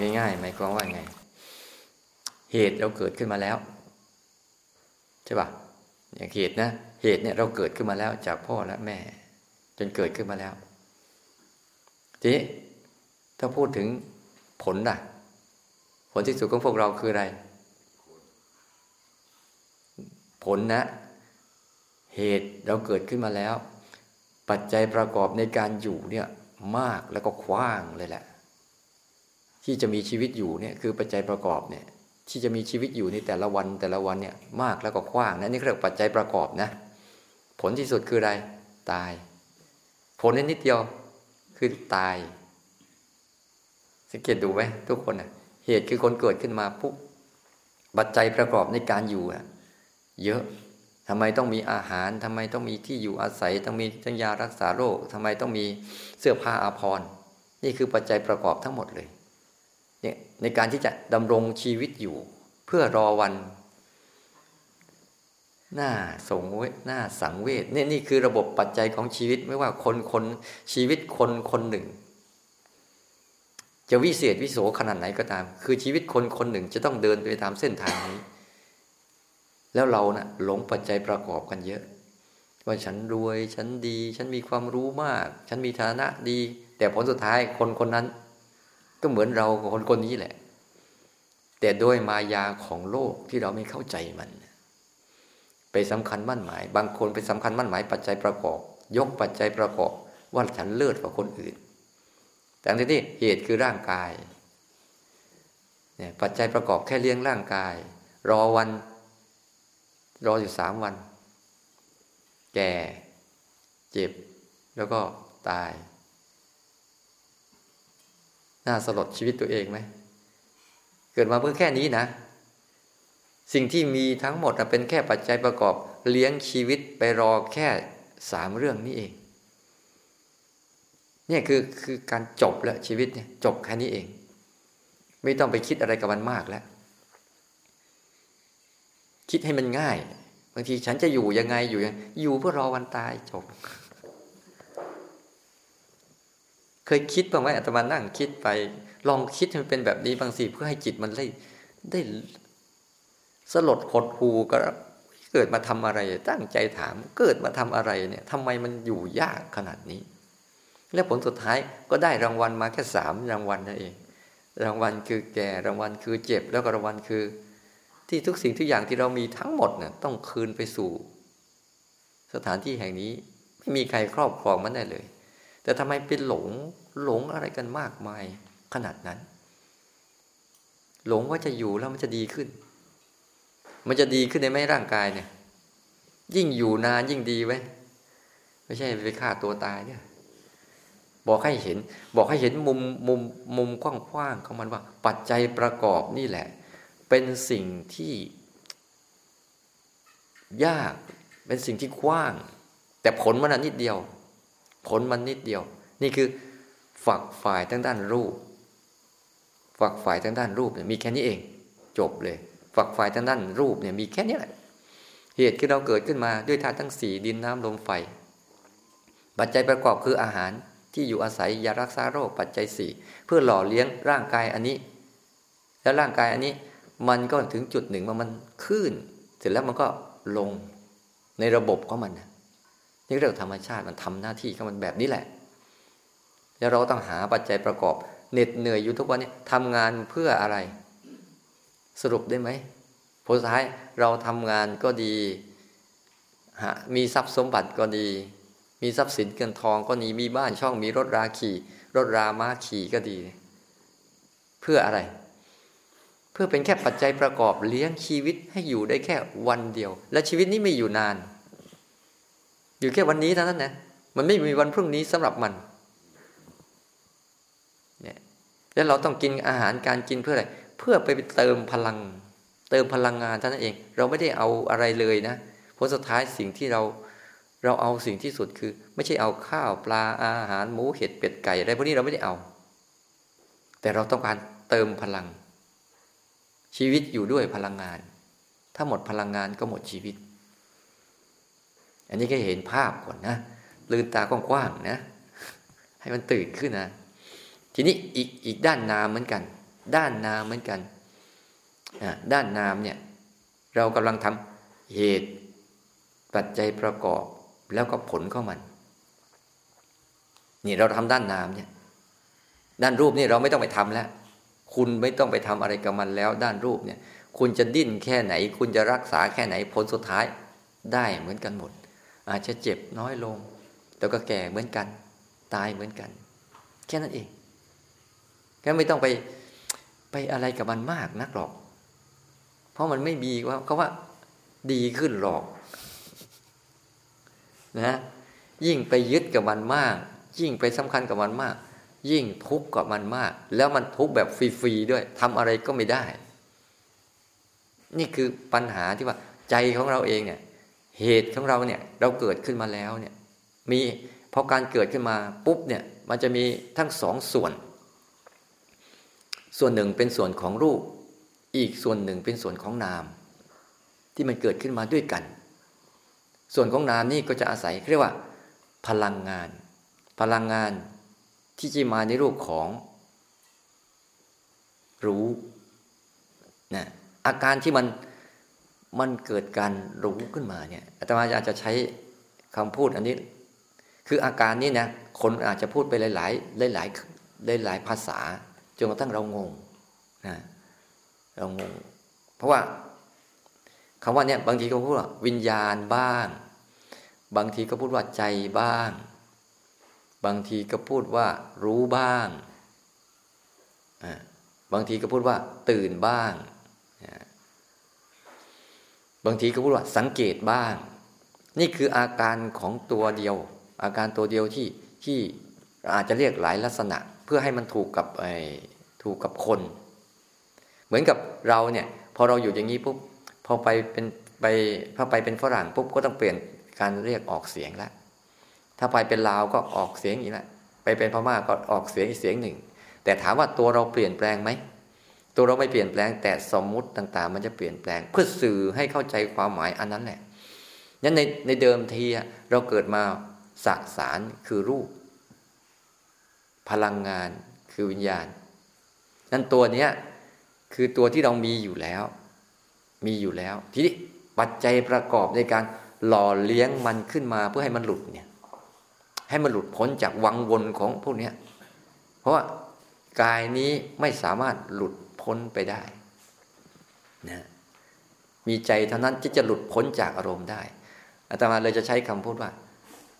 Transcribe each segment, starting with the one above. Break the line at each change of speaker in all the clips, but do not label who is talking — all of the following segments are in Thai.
ง่ายๆหมายความว่าไง เหตุเราเกิดขึ้นมาแล้วใช่ปะอย่างเหตุนะเหตุเนี่ยเราเกิดขึ้นมาแล้วจากพ่อและแม่ จนเกิดขึ้นมาแล้ว ทีนี้ถ้าพูดถึงผลล่ะ ผลที่สุดของพวกเราคืออะไร ผลนะ เหตุเราเกิดขึ้นมาแล้ว ปัจจัยประกอบในการอยู่เนี่ยมากแล้วก็กว้างเลยแหละ ที่จะมีชีวิตอยู่เนี่ยคือปัจจัยประกอบเนี่ยที่จะมีชีวิตอยู่ในแต่ละวันแต่ละวันเนี่ยมากแล้วก็กว้างนะนี่เรียกปัจจัยประกอบนะผลที่สุดคืออะไรตาย ผลนิดเดียวคือตาย สังเกตดูไหมทุกคนนะเหตุคือคนเกิดขึ้นมาปุ๊บปัจจัยประกอบในการอยู่อะเยอะทำไมต้องมีอาหารทำไมต้องมีที่อยู่อาศัย ต้องมีจังยารักษาโรคทำไมต้องมีเสื้อผ้าอาภรณ์นี่คือปัจจัยประกอบทั้งหมดเลย เนี่ยในการที่จะดำรงชีวิตอยู่ เพื่อรอวันหน้าสงเวหน้าสังเวชนี่นี่คือระบบปัจจัยของชีวิตไม่ว่าคนคนชีวิตคนคนหนึ่ง จะวิเศษวิโสขนาดไหนก็ตาม คือชีวิตคนคนหนึ่งจะต้องเดินไปตามเส้นทางนี้ แล้วเรานะ่ะหลงปัจจัยประกอบกันเยอะ ว่าฉันรวยฉันดี ฉันมีความรู้มาก ฉันมีฐานะดี แต่ผลสุดท้ายคนคนนั้น ก็เหมือนเราคนคนนี้แหละ แต่ด้วยมายาของโลกที่เราไม่เข้าใจมัน ไปสำคัญมั่นหมาย บางคนไปสำคัญมั่นหมายปัจจัยประกอบ ยกปัจจัยประกอบว่าฉันเลิศกว่าคนอื่น แต่ที่นี่เหตุคือร่างกายเนี่ยปัจจัยประกอบแค่เลี้ยงร่างกาย รอวัน รออยู่สามวัน แก่ เจ็บ แล้วก็ตาย น่าสลดชีวิตตัวเองไหมเกิดมาเพื่อแค่นี้นะ สิ่งที่มีทั้งหมดเป็นแค่ปัจจัยประกอบเลี้ยงชีวิตไปรอแค่สามเรื่องนี้เอง เนี่ยคือคือการจบแล้วชีวิตเนี่ยจบแค่นี้เอง ไม่ต้องไปคิดอะไรกับมันมากแล้ว คิดให้มันง่าย บางทีฉันจะอยู่ยังไงอยู่ยังอยู่เพื่อรอวันตายจบ เคยคิดบ้างไหมอาตมานั่งคิดไป ลองคิดให้มันเป็นแบบนี้บางสิเพื่อให้จิตมันได้ได้สลดหดหูก็เกิดมาทำอะไร ตั้งใจถามเกิดมาทำอะไรเนี่ยทำไมมันอยู่ยากขนาดนี้ และผลสุดท้ายก็ได้รางวัลมาแค่สามรางวัลนั่นเอง รางวัลคือแก่รางวัลคือเจ็บ แล้วก็รางวัลคือ ที่ทุกสิ่งทุกอย่างที่เรามีทั้งหมดเนี่ยต้องคืนไปสู่ สถานที่แห่งนี้ไม่มีใครครอบครองมันได้เลย แต่ทำไมเป็นหลงหลงอะไรกันมากมายขนาดนั้น หลงว่าจะอยู่แล้วมันจะดีขึ้น มันจะดีขึ้นในไม่ร่างกายเนี่ย ยิ่งอยู่นานยิ่งดีไว้ไม่ใช่ไปฆ่าตัวตายเนี่ยบอกให้เห็น บอกให้เห็นมุมมุมมุมกว้างๆของมันว่า ปัจจัยประกอบนี่แหละ เป็นสิ่งที่ ยากเป็นสิ่งที่กว้าง แต่ผลมันนิดเดียว ผลมันนิดเดียว นี่คือฝักฝ่ายทั้งด้านรูป ฝักฝ่ายทั้งด้านรูปเนี่ยมีแค่นี้เอง จบเลย ฝักฝ่ายทั้งด้านรูปเนี่ยมีแค่นี้แหละ เหตุคือเราเกิดขึ้นมาด้วยธาตุทั้งสี่ดินน้ำลมไฟ ปัจจัยประกอบคืออาหารที่อยู่อาศัยยารักษาโรคปัจจัยสี่เพื่อหล่อเลี้ยงร่างกายอันนี้ แล้วร่างกายอันนี้มันก็ถึงจุดหนึ่งมันมันขึ้น เสร็จแล้วมันก็ลงในระบบของมันนะ นี่เรื่องธรรมชาติมันทำหน้าที่ของมันแบบนี้แหละ แล้วเราต้องหาปัจจัยประกอบเหน็ดเหนื่อยอยู่ทุกวันนี้ทำงานเพื่ออะไร สรุปได้ไหมผลสุดท้ายเราทำงานก็ดีมีทรัพย์สมบัติก็ดี มีทรัพย์สินเงินทองก็ดีมีบ้านช่องมีรถราขี่ รถราม้าขี่ก็ดี เพื่ออะไร เพื่อเป็นแค่ปัจจัยประกอบเลี้ยงชีวิตให้อยู่ได้แค่วันเดียว และชีวิตนี้ไม่อยู่นาน อยู่แค่วันนี้เท่านั้นนะมันไม่มีวันพรุ่งนี้สำหรับมันเนี่ยแล้วเราต้องกินอาหารการกินเพื่ออะไร เพื่อไปเติมพลัง เติมพลังงานเท่านั้นเอง เราไม่ได้เอาอะไรเลยนะผลสุดท้ายสิ่งที่เราเราเอาสิ่งที่สุดคือ ไม่ใช่เอาข้าวปลาอาหารหมูเห็ดเป็ดไก่อะไรพวกนี้เราไม่ได้เอา แต่เราต้องการเติมพลัง ชีวิตอยู่ด้วยพลังงาน ถ้าหมดพลังงานก็หมดชีวิต อันนี้ก็เห็นภาพก่อนนะลืนตากว้างๆนะ ให้มันตื่นขึ้นนะ ทีนี้อีกอีกด้านนามเหมือนกัน ด้านนามเหมือนกันด้านนามเนี่ย เรากำลังทำเหตุปัจจัยประกอบแล้วก็ผลของมัน นี่เราทำด้านนามเนี่ย ด้านรูปนี่เราไม่ต้องไปทำแล้ว คุณไม่ต้องไปทำอะไรกับมันแล้ว ด้านรูปเนี่ย คุณจะดิ้นแค่ไหน คุณจะรักษาแค่ไหนผลสุดท้ายได้เหมือนกันหมด อาจจะเจ็บน้อยลงแต่ก็แก่เหมือนกัน ตายเหมือนกัน แค่นั้นเองก็ไม่ต้องไปไปอะไรกับมันมากนักหรอก เพราะมันไม่มีว่าเขาว่าดีขึ้นหรอก นะ ยิ่งไปยึดกับมันมาก ยิ่งไปสำคัญกับมันมาก ยิ่งทุกข์กับมันมาก แล้วมันทุกข์แบบฟรีๆด้วยทำอะไรก็ไม่ได้ นี่คือปัญหาที่ว่า ใจของเราเองเนี่ย เหตุของเราเนี่ยเราเกิดขึ้นมาแล้วเนี่ยมีพอการเกิดขึ้นมาปุ๊บเนี่ยมันจะมีทั้งสองส่วน ส่วนหนึ่งเป็นส่วนของรูป อีกส่วนหนึ่งเป็นส่วนของนาม ที่มันเกิดขึ้นมาด้วยกัน ส่วนของนามนี่ก็จะอาศัยเรียกว่า พลังงาน พลังงานที่จะมาในรูปของ รู้นะอาการที่มัน มันเกิดการรู้ขึ้นมาเนี่ยอาตมาอาจจะใช้คำพูดอันนี้ คืออาการนี้นะคนอาจจะพูดไปหลาย ๆ หลายๆหลาย ๆ ภาษาจนกระทั่งเรางงนะเรางง เพราะว่าคำว่าเนี่ยบางทีก็พูดว่าวิญญาณบ้าง บางทีก็พูดว่าใจบ้าง บางทีก็พูดว่ารู้บ้าง บางทีก็พูดว่าตื่นบ้าง บางทีก็พูดว่าสังเกตบ้าง นี่คืออาการของตัวเดียว อาการตัวเดียวที่ที่อาจจะเรียกหลายลักษณะ เพื่อให้มันถูกกับไอ้ถูกกับคน เหมือนกับเราเนี่ยพอเราอยู่อย่างนี้ปุ๊บพอไปเป็นไปพอไปเป็นฝรั่งปุ๊บก็ต้องเปลี่ยนการเรียกออกเสียงแล้วถ้าไปเป็นลาวก็ออกเสียงอีกแล้วไปเป็นพม่าก็ออกเสียงอีกเสียงหนึ่ง แต่ถามว่าตัวเราเปลี่ยนแปลงไหม ตัวเราไม่เปลี่ยนแปลงแต่สมมุติต่าง ๆ มันจะเปลี่ยนแปลง เพื่อสื่อให้เข้าใจความหมายอันนั้นแหละนั้นในในเดิมทีเราเกิดมาสสารคือรูป พลังงานคือวิญญาณ นั่นตัวเนี้ยคือตัวที่เรามีอยู่แล้ว มีอยู่แล้ว ทีนี้ปัจจัยประกอบในการหล่อเลี้ยงมันขึ้นมาเพื่อให้มันหลุดเนี่ย ให้มันหลุดพ้นจากวังวนของพวกนี้เพราะว่ากายนี้ไม่สามารถหลุด พ้นไปได้นะมีใจเท่านั้นที่จะหลุดพ้นจากอารมณ์ได้อาตมาเลยจะใช้คำพูดว่า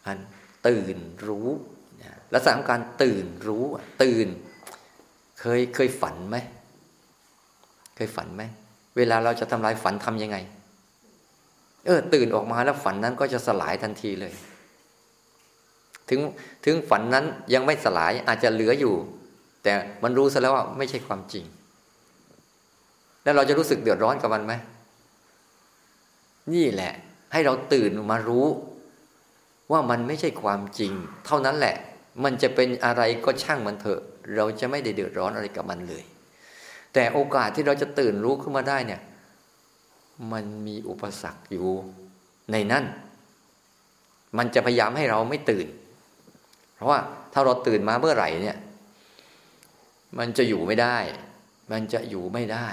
อันตื่นรู้ลักษณะของการตื่นรู้ ตื่น เคยเคยฝันไหมเคยฝันไหมเวลาเราจะทำลายฝันทํำยังไง เออ ตื่นออกมาแล้วฝันนั้นก็จะสลายทันทีเลย ถึงถึงฝันนั้นยังไม่สลายอาจจะเหลืออยู่ แต่มันรู้ซะแล้วว่าไม่ใช่ความจริง แล้วเราจะรู้สึกเดือดร้อนกับมันไหมนี่แหละ ให้เราตื่นมารู้ ว่ามันไม่ใช่ความจริง เท่านั้นแหละ มันจะเป็นอะไรก็ช่างมันเถอะ เราจะไม่ได้เดือดร้อนอะไรกับมันเลย แต่โอกาสที่เราจะตื่นรู้ขึ้นมาได้เนี่ย มันมีอุปสรรคอยู่ในนั้นมันจะพยายามให้เราไม่ตื่น เพราะว่าถ้าเราตื่นมาเมื่อไหร่เนี่ย มันจะอยู่ไม่ได้ มันจะอยู่ไม่ได้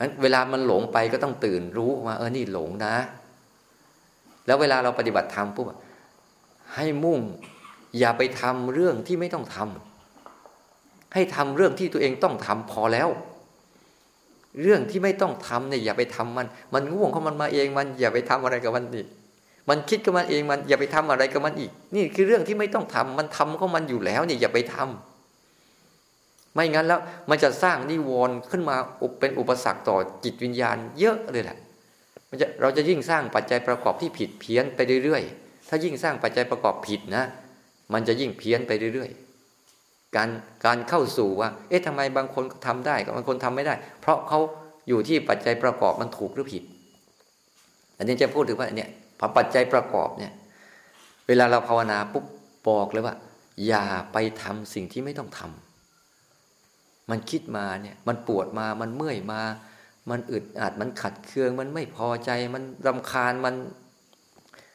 นั้นเวลามันหลงไปก็ต้องตื่นรู้ว่า เออนี่หลงนะ แล้วเวลาเราปฏิบัติธรรมปุ๊บให้มุ่ง อย่าไปทำเรื่องที่ไม่ต้องทำให้ทำเรื่องที่ตัวเองต้องทำพอแล้ว เรื่องที่ไม่ต้องทำเนี่ยอย่าไปทำมัน มันง่วงของมันมาเองมัน อย่าไปทำอะไรกับมันอีกมันคิดกับมันเองมัน อย่าไปทำอะไรกับมันอีก นี่คือเรื่องที่ไม่ต้องทำมันทำของมันอยู่แล้วเนี่ยอย่าไปทำ ไม่งั้นแล้วมันจะสร้างนิวรณ์ขึ้นมาเป็นอุปสรรคต่อจิตวิญญาณเยอะเลยแหละมันจะเราจะยิ่งสร้างปัจจัยประกอบที่ผิดเพี้ยนไปเรื่อยๆ ถ้ายิ่งสร้างปัจจัยประกอบผิดนะ มันจะยิ่งเพี้ยนไปเรื่อยๆ การการเข้าสู่ว่า เอ๊ะทำไมบางคนทำได้กับบางคนทำไม่ได้ เพราะเขาอยู่ที่ปัจจัยประกอบมันถูกหรือผิด อันนี้จะพูดถึงว่าเนี่ยพอปัจจัยประกอบเนี่ย เวลาเราภาวนาปุ๊บบอกเลยว่า อย่าไปทำสิ่งที่ไม่ต้องทำ มันคิดมาเนี่ย มันปวดมา มันเมื่อยมา มันอึดอัด มันขัดเคือง มันไม่พอใจ มันรำคาญ มัน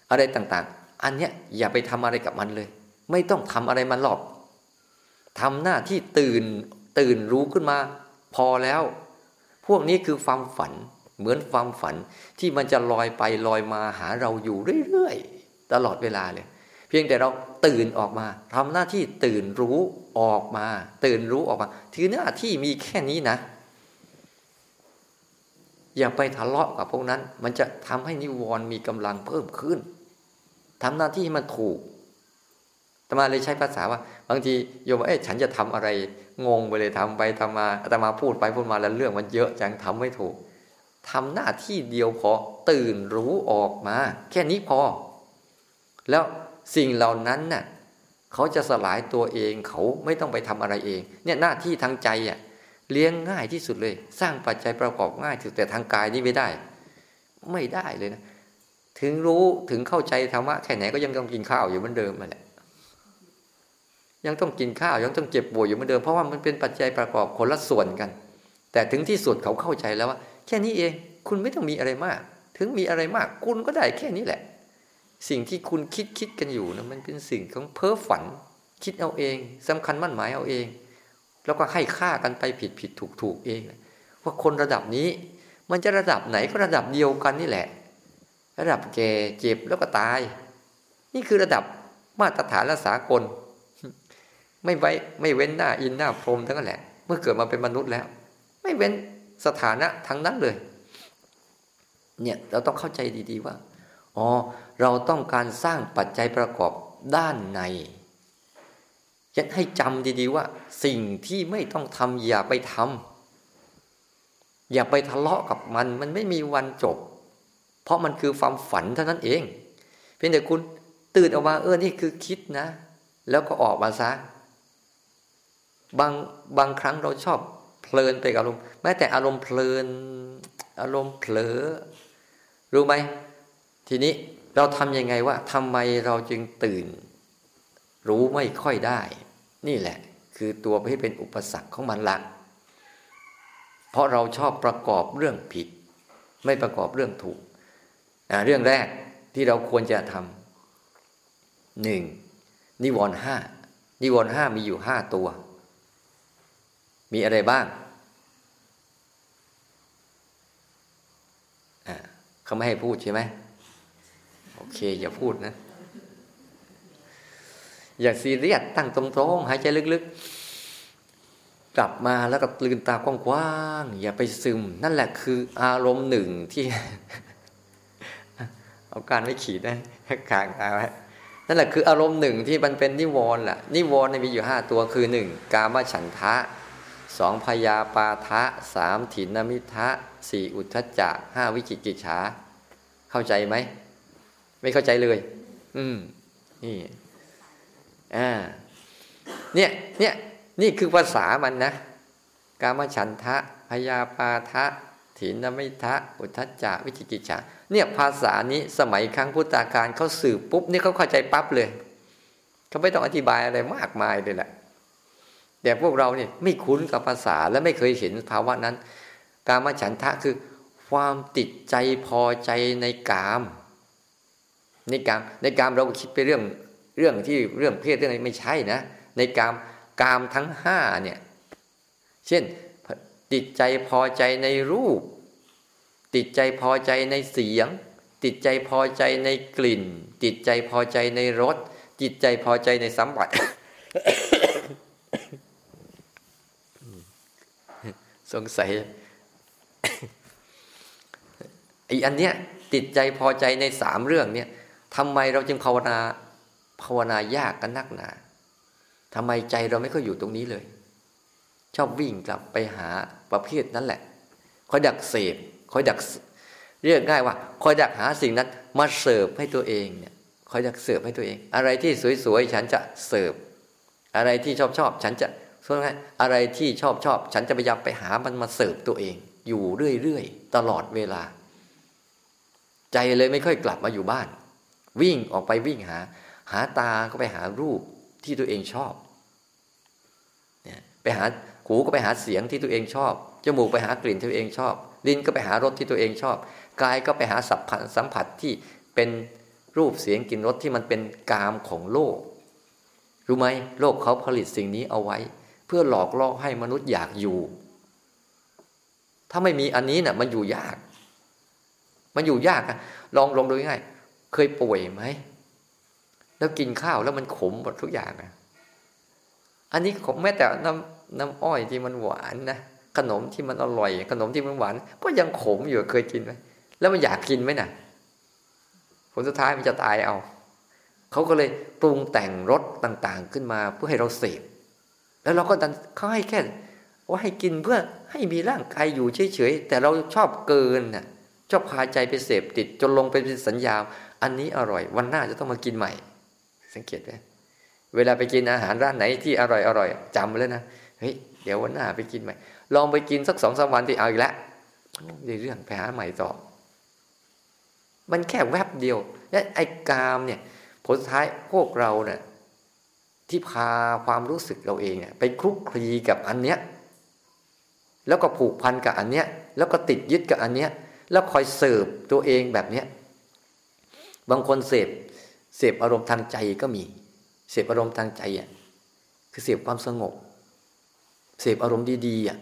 อะไรต่างๆ อันเนี้ยอย่าไปทำอะไรกับมันเลย ไม่ต้องทำอะไรมันหรอกทำหน้าที่ตื่นตื่นรู้ขึ้นมา พอแล้ว พวกนี้คือความฝัน เหมือนความฝันที่มันจะลอยไปลอยมาหาเราอยู่เรื่อยๆ ตลอดเวลาเลย เพียงแต่เราตื่นออกมาทำหน้าที่ตื่นรู้ออกมา ตื่นรู้ออกมาถือหน้าที่มีแค่นี้นะ อย่าไปทะเลาะกับพวกนั้น มันจะทำให้นิวรณ์มีกำลังเพิ่มขึ้นทำหน้าที่ให้มันถูกตมาเลยใช้ภาษาว่า บางทีโยมเอ๊ะฉันจะทำอะไรงงไปเลยทำไปทำมาอาตมาพูดไปพูดมาแล้วเรื่องมันเยอะจังทำไม่ถูกทำหน้าที่เดียวพอตื่นรู้ออกมา แค่นี้พอ แล้ว สิ่งเหล่านั้นน่ะเขาจะสลายตัวเองเขาไม่ต้องไปทำอะไรเอง เนี่ยหน้าที่ทางใจอะเลี้ยงง่ายที่สุดเลย สร้างปัจจัยประกอบง่ายที่สุดแต่ทางกายนี่ไม่ได้ ไม่ได้เลยนะถึงรู้ถึงเข้าใจธรรมะแค่ไหนก็ยังต้องกินข้าวอยู่เหมือนเดิมแหละยังต้องกินข้าวยังต้องเจ็บป่วยอยู่เหมือนเดิมเพราะว่ามันเป็นปัจจัยประกอบคนละส่วนกัน แต่ถึงที่สุดเขาเข้าใจแล้วว่า แค่นี้เอง คุณไม่ต้องมีอะไรมาก ถึงมีอะไรมาก คุณก็ได้แค่นี้แหละ สิ่งที่คุณคิดคิดกันอยู่นะมันเป็นสิ่งของเพ้อฝัน คิดเอาเองสำคัญมั่นหมายเอาเอง แล้วก็ให้ค่ากันไปผิดผิดถูกถูกเองว่าคนระดับนี้ มันจะระดับไหนก็ระดับเดียวกันนี่แหละ ระดับแก่เจ็บแล้วก็ตาย นี่คือระดับมาตรฐานและสากล ไม่ไว้ไม่เว้นหน้าอินหน้าพรมทั้งนั้นแหละ เมื่อเกิดมาเป็นมนุษย์แล้ว ไม่เว้นสถานะทั้งนั้นเลย เนี่ยเราต้องเข้าใจดีๆว่า อ๋อ เราต้องการสร้างปัจจัยประกอบด้านในยัดให้จำดีๆว่า สิ่งที่ไม่ต้องทำอย่าไปทำอย่าไปทะเลาะกับมัน มันไม่มีวันจบ เพราะมันคือความฝันเท่านั้นเอง เพียงแต่คุณตื่นออกมาเออนี่คือคิดนะ แล้วก็ออกมาซะบางบางครั้งเราชอบเพลินไปกับอารมณ์แม้แต่อารมณ์เพลิน อารมณ์เผลอรู้ไหม ทีนี้เราทำยังไงว่าทำไมเราจึงตื่น รู้ไม่ค่อยได้ นี่แหละ คือตัวที่เป็นอุปสรรคของมันละเพราะเราชอบประกอบเรื่องผิด ไม่ประกอบเรื่องถูก เรื่องแรกที่เราควรจะทำหนึ่งนิวรณ์ห้านิวรณ์ห้ามีอยู่ห้าตัว มีอะไรบ้างเขาไม่ให้พูดใช่ไหม เค อย่าพูดนะ อย่าซีเรียสตั้งตรงๆหายใจลึกๆ กลับมาแล้วก็ลืนตากว้างๆอย่าไปซึม นั่นแหละคืออารมณ์หนึ่งที่ เอาการไม่ขีดนะกลางตาไว้นั่นแหละคืออารมณ์หนึ่งที่มันเป็นนิวรณ์แหละนิวรณ์มีอยู่ห้าตัวคือหนึ่งกามฉันทะสองพยาปาทะสามถินมิทะสี่อุทธจักห้าวิจิกิจฉาเข้าใจไหม ไม่เข้าใจเลย อืมนี่อ่าเนี่ยเนี่ยนี่คือภาษามันนะกามฉันทะพยาปาทะถินมิทะอุทธจักวิจิกิจฉาเนี่ยภาษานี้สมัยครั้งพุทธกาลเขาสืบปุ๊บนี่เขาเข้าใจปั๊บเลยเขาไม่ต้องอธิบายอะไรมากมายเลยแหละแต่พวกเราเนี่ยไม่คุ้นกับภาษาและไม่เคยเห็นภาวะนั้น การมฉันทะคือความติดใจพอใจในกาม ในกามในกามเราคิดไปเรื่องเรื่องที่เรื่องเพศเรื่องอะไรไม่ใช่นะ ในกามกามทั้งห้าเนี่ยเช่นติดใจพอใจในรูป ติดใจพอใจในเสียง ติดใจพอใจในกลิ่น ติดใจพอใจในรสจิตใจพอใจในสัมผัสสงสัยไอ้อันเนี้ยติดใจพอใจในสามเรื่องเนี่ย ทำไมเราจึงภาวนาภาวนายากกันนักหนาทำไมใจเราไม่ค่อยอยู่ตรงนี้เลย ชอบวิ่งกลับไปหาประเภทนั้นแหละ คอยดักเสพคอยดัก เรียกง่ายว่า คอยดักหาสิ่งนั้น มาเสิร์ฟให้ตัวเองเนี่ย คอยดักเสิร์ฟให้ตัวเอง อะไรที่สวยๆฉันจะเสิร์ฟ อะไรที่ชอบชอบฉันจะส่วนอะไรที่ชอบชอบฉันจะพยายามไปหามันมาเสิร์ฟตัวเอง อยู่เรื่อยๆตลอดเวลา ใจเลยไม่ค่อยกลับมาอยู่บ้าน วิ่งออกไปวิ่งหา หาตาก็ไปหารูปที่ตัวเองชอบเนี่ยไปหาหูก็ไปหาเสียงที่ตัวเองชอบจมูกไปหากลิ่นที่ตัวเองชอบ ลิ้นก็ไปหารสที่ตัวเองชอบกายก็ไปหาสัมผัสสัมผัสที่เป็นรูปเสียงกลิ่นรสที่มันเป็นกามของโลก รู้ไหมโลกเขาผลิตสิ่งนี้เอาไว้ เพื่อหลอกล่อให้มนุษย์อยากอยู่ ถ้าไม่มีอันนี้นะ่ะมันอยู่ยาก มันอยู่ยากอะลองลองดูง่าย เคยป่วยไหม แล้วกินข้าวแล้วมันขมหมดทุกอย่างอะอันนี้ขมแม้แต่น้ำน้ำอ้อยที่มันหวานนะขนมที่มันอร่อย ขนมที่มันหวาน ก็ยังขมอยู่เคยกินไหมแล้วมันอยากกินไหมนะ่ะผลสุดท้ายมันจะตายเอา เขาก็เลยปรุงแต่งรสต่างๆ ขึ้นมาเพื่อให้เราเสพ แล้วเราก็ดันเขาให้แค่ว่าให้กินเพื่อให้มีร่างกายอยู่เฉยๆ แต่เราชอบเกินน่ะ ชอบพาใจไปเสพติดจนลงไปเป็นสัญญา อันนี้อร่อย วันหน้าจะต้องมากินใหม่ สังเกตไหมเวลาไปกินอาหารร้านไหนที่อร่อยอร่อยจำเลยนะเฮ้ยเดี๋ยววันหน้าไปกินใหม่ ลองไปกินสักสองสาวันที่เอาอีกแล้วในเรื่องไปหาใหม่ต่อ มันแค่แวบเดียวและไอ้กามเนี่ย ผลท้ายพวกเราเนี่ยที่พาความรู้สึกเราเองเนี่ยไปคลุกคลีกับอันเนี้ยแล้วก็ผูกพันกับอันเนี้ยแล้วก็ติดยึดกับอันเนี้ย แล้วคอยเสิร์ฟตัวเองแบบเนี้ยบางคนเสพเสพอารมณ์ทางใจก็มี เสพอารมณ์ทางใจอะคือเสพความสงบ เสพอารมณ์ดีๆอะ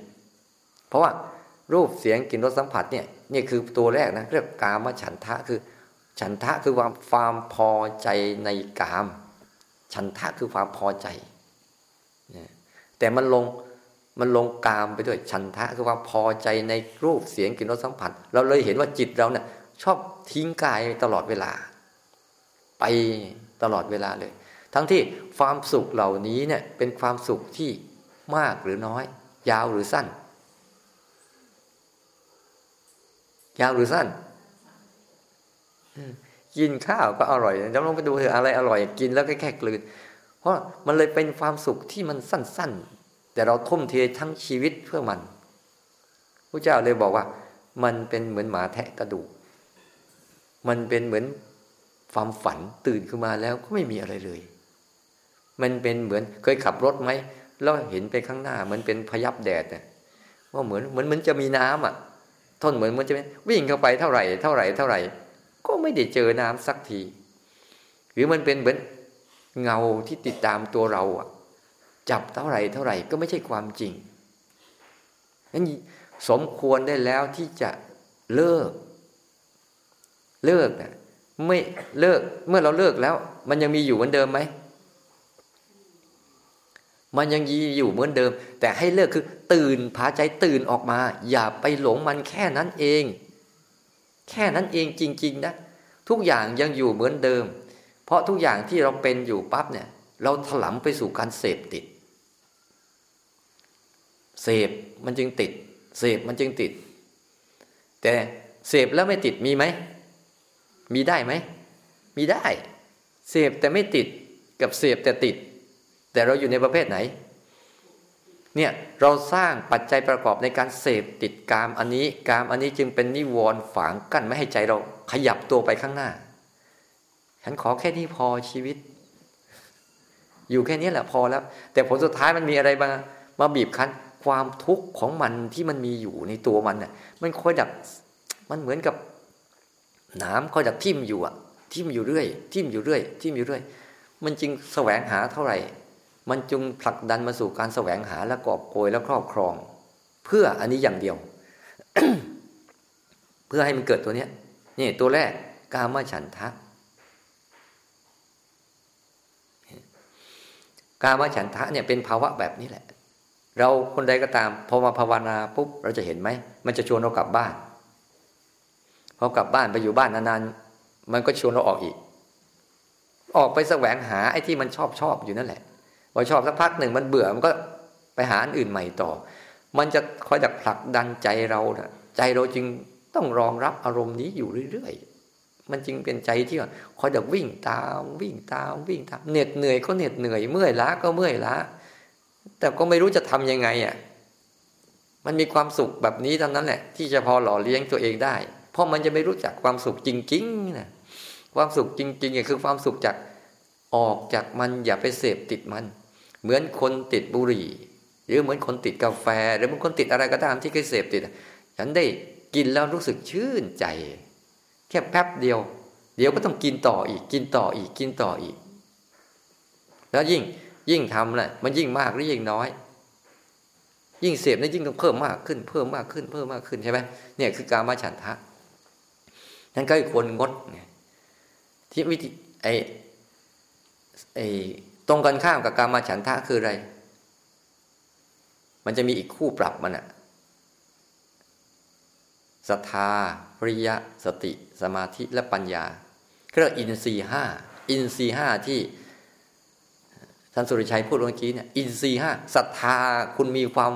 เพราะว่ารูปเสียงกลิ่นรสสัมผัสเนี่ยนี่คือตัวแรกนะเรียกกามฉันทะคือ ฉันทะคือความความพอใจในกาม ฉันทะคือความพอใจ แต่มันลง มันลงกามไปด้วยฉันทะคือควาพอใจในรูปเสียงกลิ่นรสสัมผัส เราเลยเห็นว่าจิตเราเนี่ยชอบทิ้งกายตลอดเวลา ไปตลอดเวลาเลย ทั้งที่ความสุขเหล่านี้เนี่ยเป็นความสุขที่มากหรือน้อย ยาวหรือสั้น ยาวหรือสั้นกินข้าวก็อร่อยจะลองไปดูเถอะอะไรอร่อย กินแล้วก็แค่กลืน เพราะมันเลยเป็นความสุขที่มันสั้น ๆ แต่เราทุ่มเททั้งชีวิตเพื่อมันพระเจ้าเลยบอกว่า มันเป็นเหมือนหมาแทะกระดูก มันเป็นเหมือนความฝันตื่นขึ้นมาแล้วก็ไม่มีอะไรเลย มันเป็นเหมือนเคยขับรถไหมแล้วเห็นไปข้างหน้ามันเป็นพยับแดดเนี่ยว่าเหมือนเหมือนมันจะมีน้ำอะทนเหมือนมันจะวิ่งเข้าไปเท่าไหร่เท่าไหร่เท่าไหร่ ก็ไม่ได้เจอน้ำสักที หรือมันเป็นเหมือนเงาที่ติดตามตัวเราอะ จับเท่าไหร่เท่าไหร่ก็ไม่ใช่ความจริงนั้นสมควรได้แล้วที่จะเลิก เลิกนะไม่เลิกเมื่อเราเลิกแล้ว มันยังมีอยู่เหมือนเดิมไหมมันยังยีอยู่เหมือนเดิม แต่ให้เลิกคือ ตื่นพาใจตื่นออกมา อย่าไปหลงมันแค่นั้นเอง แค่นั้นเองจริง ๆ นะ ทุกอย่างยังอยู่เหมือนเดิม เพราะทุกอย่างที่เราเป็นอยู่ปั๊บเนี่ย เราถลำไปสู่การเสพติด เสพมันจึงติด เสพมันจึงติด แต่เสพแล้วไม่ติดมีไหม มีได้ไหม มีได้ เสพแต่ไม่ติดกับเสพแต่ติด แต่เราอยู่ในประเภทไหน เนี่ยเราสร้างปัจจัยประกอบในการเสพติดกามอันนี้กามอันนี้จึงเป็นนิวรณ์ฝังกั้นไม่ให้ใจเราขยับตัวไปข้างหน้า ฉันขอแค่นี้พอชีวิต อยู่แค่นี้แหละพอแล้ว แต่ผลสุดท้ายมันมีอะไรมามาบีบคั้น ความทุกข์ของมันที่มันมีอยู่ในตัวมันน่ะมันคอยดักมันเหมือนกับน้ำคอยดักทิ่มอยู่อะ ทิ่มอยู่เรื่อย ทิ่มอยู่เรื่อย ทิ่มอยู่เรื่อย มันจึงแสวงหาเท่าไหร่ มันจึงผลักดันมาสู่การแสวงหาและกอบโกยและครอบครอง เพื่ออันนี้อย่างเดียว เพื่อให้มันเกิดตัวเนี้ยนี่ตัวแรกกามฉันทะกามฉันทะเนี่ยเป็นภาวะแบบนี้แหละ เราคนใดก็ตามพอมาภาวนาปุ๊บเราจะเห็นไหมมันจะชวนเรากลับบ้านพอกลับบ้านไปอยู่บ้านนานๆมันก็ชวนเราออกอีก ออกไปแสวงหาไอ้ที่มันชอบชอบอยู่นั่นแหละพอชอบสักพักหนึ่งมันเบื่อมันก็ไปหาอันอื่นใหม่ต่อ มันจะคอยดักผลักดันใจเรานะใจเราจึงต้องรองรับอารมณ์นี้อยู่เรื่อยๆ มันจึงเป็นใจที่คอยดักวิ่งตามวิ่งตามวิ่งตามเหน็ดเหนื่อยก็เหน็ดเหนื่อยเมื่อยล้าก็เมื่อยล้า แต่ก็ไม่รู้จะทํำยังไงอะมันมีความสุขแบบนี้เท่านั้นแหละ ที่จะพอหล่อเลี้ยงตัวเองได้ เพราะมันจะไม่รู้จักความสุขจริงๆนะความสุขจริงๆคือความสุขจากออกจากมันอย่าไปเสพติดมัน เหมือนคนติดบุหรี่ หรือเหมือนคนติดกาแฟ หรือเหมือนคนติดอะไรก็ตามที่เคยเสพติดฉันได้กินแล้วรู้สึกชื่นใจ แค่แป๊บเดียว เดี๋ยวก็ต้องกินต่ออีก กินต่ออีกกินต่ออีก แล้วยิ่ง ยิ่งทำแหละมันยิ่งมากหรือยิ่งน้อย ยิ่งเสพนี่ยิ่งต้องเพิ่มมากขึ้น เพิ่มมากขึ้น เพิ่มมากขึ้นใช่ไหมเนี่ยคือการมาฉันทะนั้นก็ควรงดที่วิธีไอไอตรงกันข้ามกับการมาฉันทะคืออะไร มันจะมีอีกคู่ปรับมันอะศรัทธาปริยะ สติ สมาธิและปัญญาเรียกอินทรีห้าอินทรีห้าที่ ท่านสุริชัยพูดเมื่อกี้เนี่ยอินทรีห้าศรัทธาคุณมีความ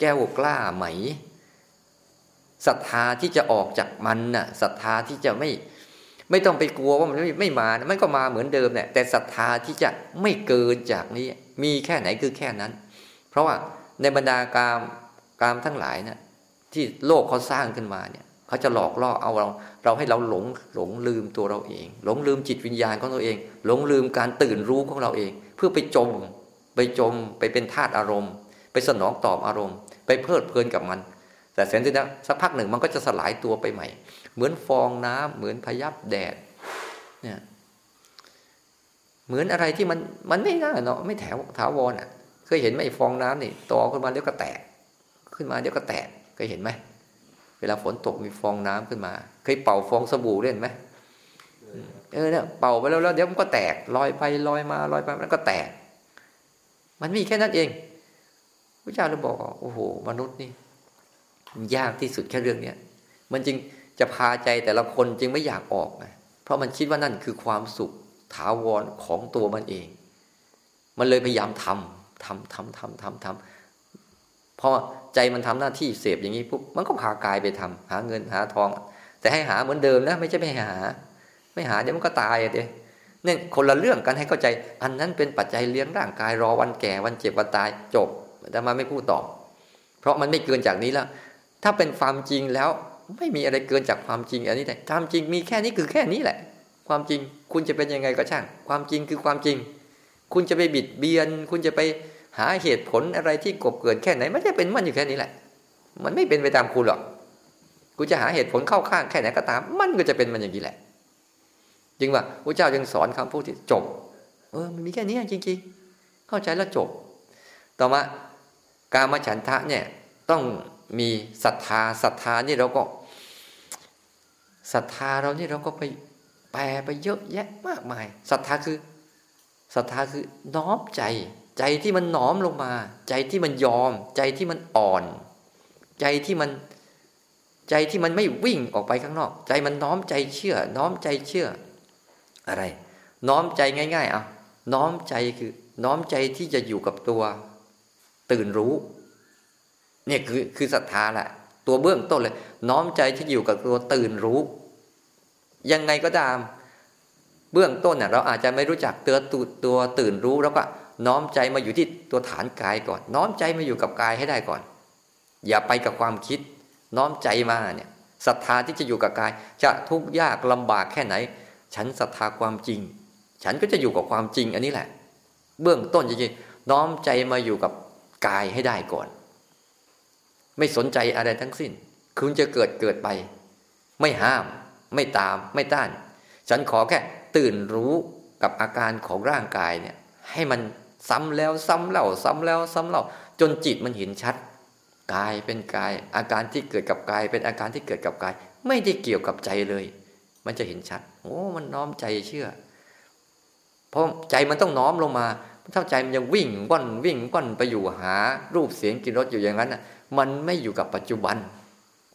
แก้วกล้าไหมศรัทธาที่จะออกจากมันน่ะศรัทธาที่จะไม่ไม่ต้องไปกลัวว่ามันไม่ไม่มามันก็มาเหมือนเดิมเนี่ยแต่ศรัทธาที่จะไม่เกินจากนี้ มีแค่ไหนคือแค่นั้น เพราะว่าในบรรดากามกามทั้งหลายนะ่ะที่โลกเขาสร้างขึ้นมาเนี่ย เขาจะหลอกล่อเอาเรา เราให้เราหลงหลงลืมตัวเราเอง หลงลืมจิตวิญญาณของตัวเอง หลงลืมการตื่นรู้ของเราเอง เพื่อไปจม ไปจมไปเป็นธาตุอารมณ์ ไปสนองตอบอารมณ์ ไปเพลิดเพลินกับมัน แต่เสร็จแล้วสักพักหนึ่งมันก็จะสลายตัวไปใหม่ เหมือนฟองน้ำเหมือนพยับแดดเนี่ยเหมือนอะไรที่มันมันไม่น่าเนาะไม่แถวถาวรอะ เคยเห็นไหมฟองน้ำนี่ตอขึ้นมาเดี๋ยวก็แตก ขึ้นมาเดี๋ยวก็แตกเคยเห็นไหม เวลาฝนตกมีฟองน้ำขึ้นมา เคยเป่าฟองสบู่เล่นไหมเออเนี่ยเป่าไปแล้วแล้วเดี๋ยวมันก็แตกลอยไปลอยมาลอยไปมันก็แตก มันมีแค่นั้นเองพระเจ้าเราบอกโอ้โห มนุษย์นี่ยากที่สุดแค่เรื่องเนี้ยมันจึงจะพาใจแต่ละคนจึงไม่อยากออกนะเพราะมันคิดว่านั่นคือความสุขถาวรของตัวมันเอง มันเลยพยายามทำทำทำทำทำทำพอ ใจมันทำหน้าที่เสพอย่างนี้ปุ๊บมันก็พากายไปทำหาเงินหาทอง แต่ให้หาเหมือนเดิมนะ ไม่ใช่ไม่หา ไม่หาเดี๋ยวมันก็ตายเด้เนี่ยคนละเรื่องกันให้เข้าใจ อันนั้นเป็นปัจจัยเลี้ยงร่างกายรอวันแก่วันเจ็บวันตายจบแต่มาไม่พูดต่อ เพราะมันไม่เกินจากนี้แล้ว ถ้าเป็นความจริงแล้วไม่มีอะไรเกินจากความจริงอันนี้แต่ความจริงมีแค่นี้คือแค่นี้แหละ ความจริงคุณจะเป็นยังไงก็ช่าง ความจริงคือความจริง คุณจะไปบิดเบียน คุณจะไป หาเหตุผลอะไรที่กบเกิดแค่ไหนไม่ใช่เป็นมันอยู่แค่นี้แหละ มันไม่เป็นไปตามคุณหรอกกูจะหาเหตุผลเข้าข้างแค่ไหนก็ตาม มันก็จะเป็นมันอย่างนี้แหละจริงว่าพระเจ้ายังสอนคำพูดที่จบ เออมันมีแค่นี้จริงๆ เข้าใจแล้วจบ ต่อมาการมาฉันทะเนี่ยต้องมีศรัทธาศรัทธานี่เราก็ศรัทธาเรานี่เราก็ไปแปลไปเยอะแยะมากมายศรัทธาคือศรัทธาคือน้อมใจ ใจที่มันน้อมลงมา ใจที่มันยอม ใจที่มันอ่อน ใจที่มันใจที่มันไม่วิ่งออกไปข้างนอก ใจมันน้อมใจเชื่อ น้อมใจเชื่อ อะไร น้อมใจง่ายๆอะน้อมใจคือ น้อมใจที่จะอยู่กับตัว ตื่นรู้ เนี่ยคือคือศรัทธาแหละตัวเบื้องต้นเลย น้อมใจที่อยู่กับตัวตื่นรู้ ยังไงก็ตาม เบื้องต้นเนี่ยเราอาจจะไม่รู้จักเตือตัวตื่นรู้แล้วก็ น้อมใจมาอยู่ที่ตัวฐานกายก่อน น้อมใจมาอยู่กับกายให้ได้ก่อน อย่าไปกับความคิด น้อมใจมาเนี่ยศรัทธาที่จะอยู่กับกาย จะทุกข์ยากลำบากแค่ไหน ฉันศรัทธาความจริง ฉันก็จะอยู่กับความจริงอันนี้แหละ เบื้องต้นจริงๆน้อมใจมาอยู่กับกายให้ได้ก่อน ไม่สนใจอะไรทั้งสิ้น คุณจะเกิดเกิดไป ไม่ห้าม ไม่ตาม ไม่ต้าน ฉันขอแค่ตื่นรู้กับอาการของร่างกายเนี่ย ให้มัน ซ้ำแล้วซ้ำเล่าซ้ำแล้วซ้ำเล่า จนจิตมันเห็นชัดกายเป็นกาย อาการที่เกิดกับกาย เป็นอาการที่เกิดกับกาย ไม่ได้เกี่ยวกับใจเลย มันจะเห็นชัด โอ้มันน้อมใจเชื่อ เพราะใจมันต้องน้อมลงมาถ้าใจมันยังวิ่งว่อนวิ่งว่อนไปอยู่หา รูปเสียงกินรสอยู่อย่างนั้นอะ มันไม่อยู่กับปัจจุบัน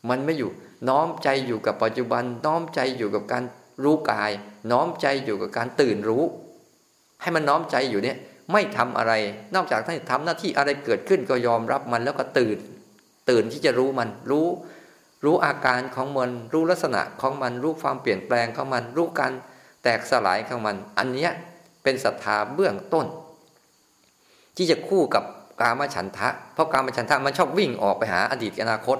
มันไม่อยู่น้อมใจอยู่กับปัจจุบัน น้อมใจอยู่กับการรู้กาย น้อมใจอยู่กับการตื่นรู้ ให้มันน้อมใจอยู่เนี่ย ไม่ทำอะไร นอกจากท่านทำหน้าที่อะไรเกิดขึ้นก็ยอมรับมันแล้วก็ตื่น ตื่นที่จะรู้มัน รู้ รู้อาการของมัน รู้ลักษณะของมัน รู้ความเปลี่ยนแปลงของมัน รู้การแตกสลายของมัน อันนี้เป็นศรัทธาเบื้องต้น ที่จะคู่กับกามฉันทะ เพราะกามฉันทะมันชอบวิ่งออกไปหาอดีตอนาคต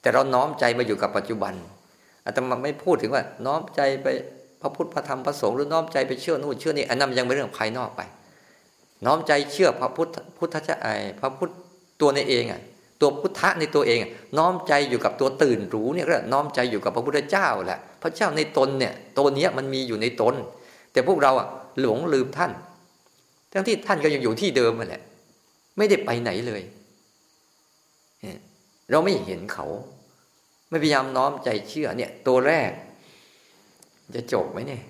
แต่เราน้อมใจมาอยู่กับปัจจุบันอาตมาไม่พูดถึงว่า น้อมใจไป พระพุทธพระธรรมพระสงฆ์หรือน้อมใจไปเชื่อนู่นเชื่อนี่อันนั้นยังเป็นเรื่องภายนอกไป น้อมใจเชื่อพระพุทธพุทธเจ้าไอพระพุทธตัวในเองอะตัวพุทธะในตัวเอง น้อมใจอยู่กับตัวตื่นรู้เนี่ยก็น้อมใจอยู่กับพระพุทธเจ้าแหละพระเจ้าในตนเนี่ยตัวเนี้ยมันมีอยู่ในตน แต่พวกเราอะหลงลืมท่าน ทั้งที่ท่านก็ยังอยู่ที่เดิมมาแหละ ไม่ได้ไปไหนเลย เราไม่เห็นเขา ไม่พยายามน้อมใจเชื่อเนี่ย ตัวแรก จะจบไหมเนี่ย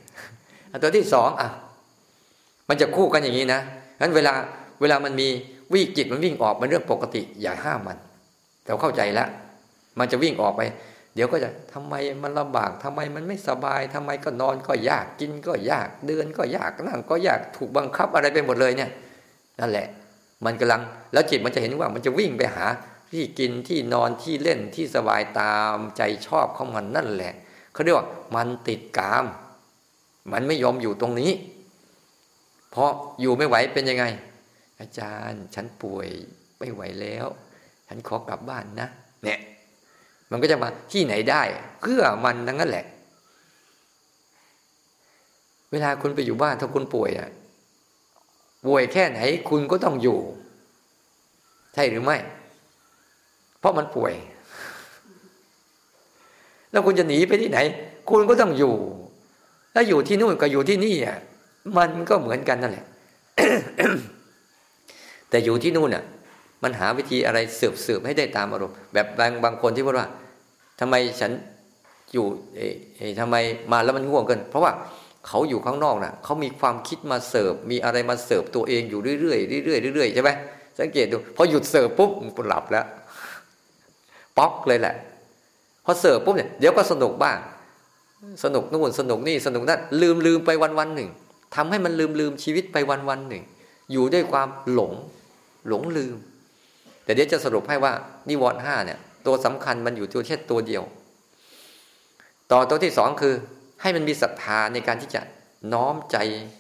ตัวที่สองอะ มันจะคู่กันอย่างนี้นะงั้นเวลาเวลามันมีวิ่งจิตมันวิ่งออกมันเรื่องปกติ อย่าห้ามมันเราเข้าใจแล้วมันจะวิ่งออกไป เดี๋ยวก็จะทำไมมันลำบากทำไมมันไม่สบายทำไมก็นอนก็ยากกินก็ยากเดินก็ยากนั่งก็ยากถูกบังคับอะไรไปหมดเลยเนี่ยนั่นแหละ มันกำลังแล้วจิตมันจะเห็นว่ามันจะวิ่งไปหาที่กินที่นอนที่เล่นที่สบายตามใจชอบของมันนั่นแหละ เขาเรียกว่า มันติดกาม มันไม่ยอมอยู่ตรงนี้ เพราะอยู่ไม่ไหวเป็นยังไง อาจารย์ฉันป่วยไม่ไหวแล้ว ฉันขอกลับบ้านนะเนี่ยมันก็จะมาที่ไหนได้ เพื่อมันทั้งนั้นแหละ เวลาคุณไปอยู่บ้านถ้าคุณป่วยอะป่วยแค่ไหนคุณก็ต้องอยู่ ใช่หรือไม่ เพราะมันป่วย แล้วคุณจะหนีไปที่ไหน คุณก็ต้องอยู่แล้วอยู่ที่นู่นกับอยู่ที่นี่อะมันก็เหมือนกันนั่นแหละ แต่อยู่ที่นู่นอะ มันหาวิธีอะไรสืบสืบให้ได้ตามอารมณ์แบบบางบางคนที่พูดว่าทำไมฉันอยู่เอ๊ะทำไมมาแล้วมันง่วงเกินเพราะว่าเขาอยู่ข้างนอกน่ะเขามีความคิดมาเสิร์ฟมีอะไรมาเสิร์ฟตัวเองอยู่เรื่อยๆเรื่อยๆเรื่อยๆใช่ไหมสังเกตดูพอหยุดเสิร์ฟปุ๊บมันหลับแล้ว ป๊อกเลยแหละ พอเสิร์ฟปุ๊บเนี่ยเดี๋ยวก็สนุกบ้าง สนุกนู่นสนุกนี่สนุกนั่นลืมลืมไปวันวันหนึ่งทำให้มันลืมลืมชีวิตไปวันวันหนึ่ง อยู่ด้วยความหลงหลงลืม แต่เดี๋ยวจะสรุปให้ว่านิวรณ์ห้าเนี่ย ตัวสำคัญมันอยู่ตัวแค่ตัวเดียว ต่อตัวที่สองคือ ให้มันมีศรัทธาในการที่จะน้อมใจ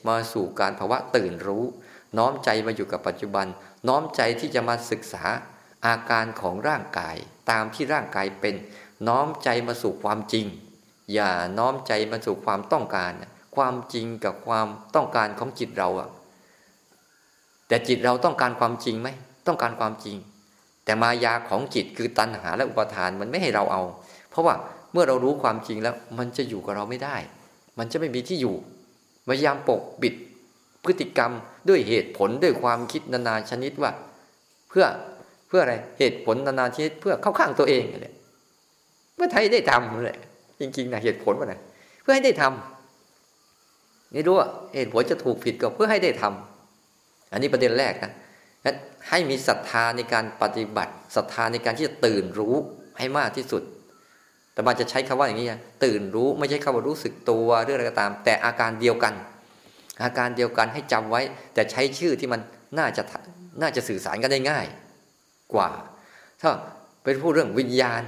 มาสู่การภาวะตื่นรู้ น้อมใจมาอยู่กับปัจจุบัน น้อมใจที่จะมาศึกษาอาการของร่างกายตามที่ร่างกายเป็น น้อมใจมาสู่ความจริง อย่าน้อมใจมาสู่ความต้องการ ความจริงกับความต้องการของจิตเราอะแต่จิตเราต้องการความจริงไหมต้องการความจริง แต่มายาของจิตคือตัณหาและอุปทานมันไม่ให้เราเอา เพราะว่าเมื่อเรารู้ความจริงแล้ว มันจะอยู่กับเราไม่ได้ มันจะไม่มีที่อยู่พยายามปกปิดพฤติกรรมด้วยเหตุผลด้วยความคิดนานาชนิดว่า เพื่อเพื่ออะไรเหตุผลนานาชนิดเพื่อเข้าข้างตัวเองเลย พื่อไทยได้ทำเลยจริงๆนะเหตุผลว่าไงเพื่อให้ได้ทำนี่รู้ว่าเหตุผลจะถูกผิดก็เพื่อให้ได้ทำอันนี้ประเด็นแรกนะให้มีศรัทธาในการปฏิบัติศรัทธาในการที่จะตื่นรู้ให้มากที่สุด แต่มาจะใช้คำว่าอย่างนี้ตื่นรู้ไม่ใช่คำว่ารู้สึกตัวเรื่องอะไรก็ตาม แต่อาการเดียวกัน อาการเดียวกันให้จำไว้ แต่ใช้ชื่อที่มันน่าจะน่าจะสื่อสารกันได้ง่าย กว่า ถ้าเป็นพูดเรื่องวิญญาณ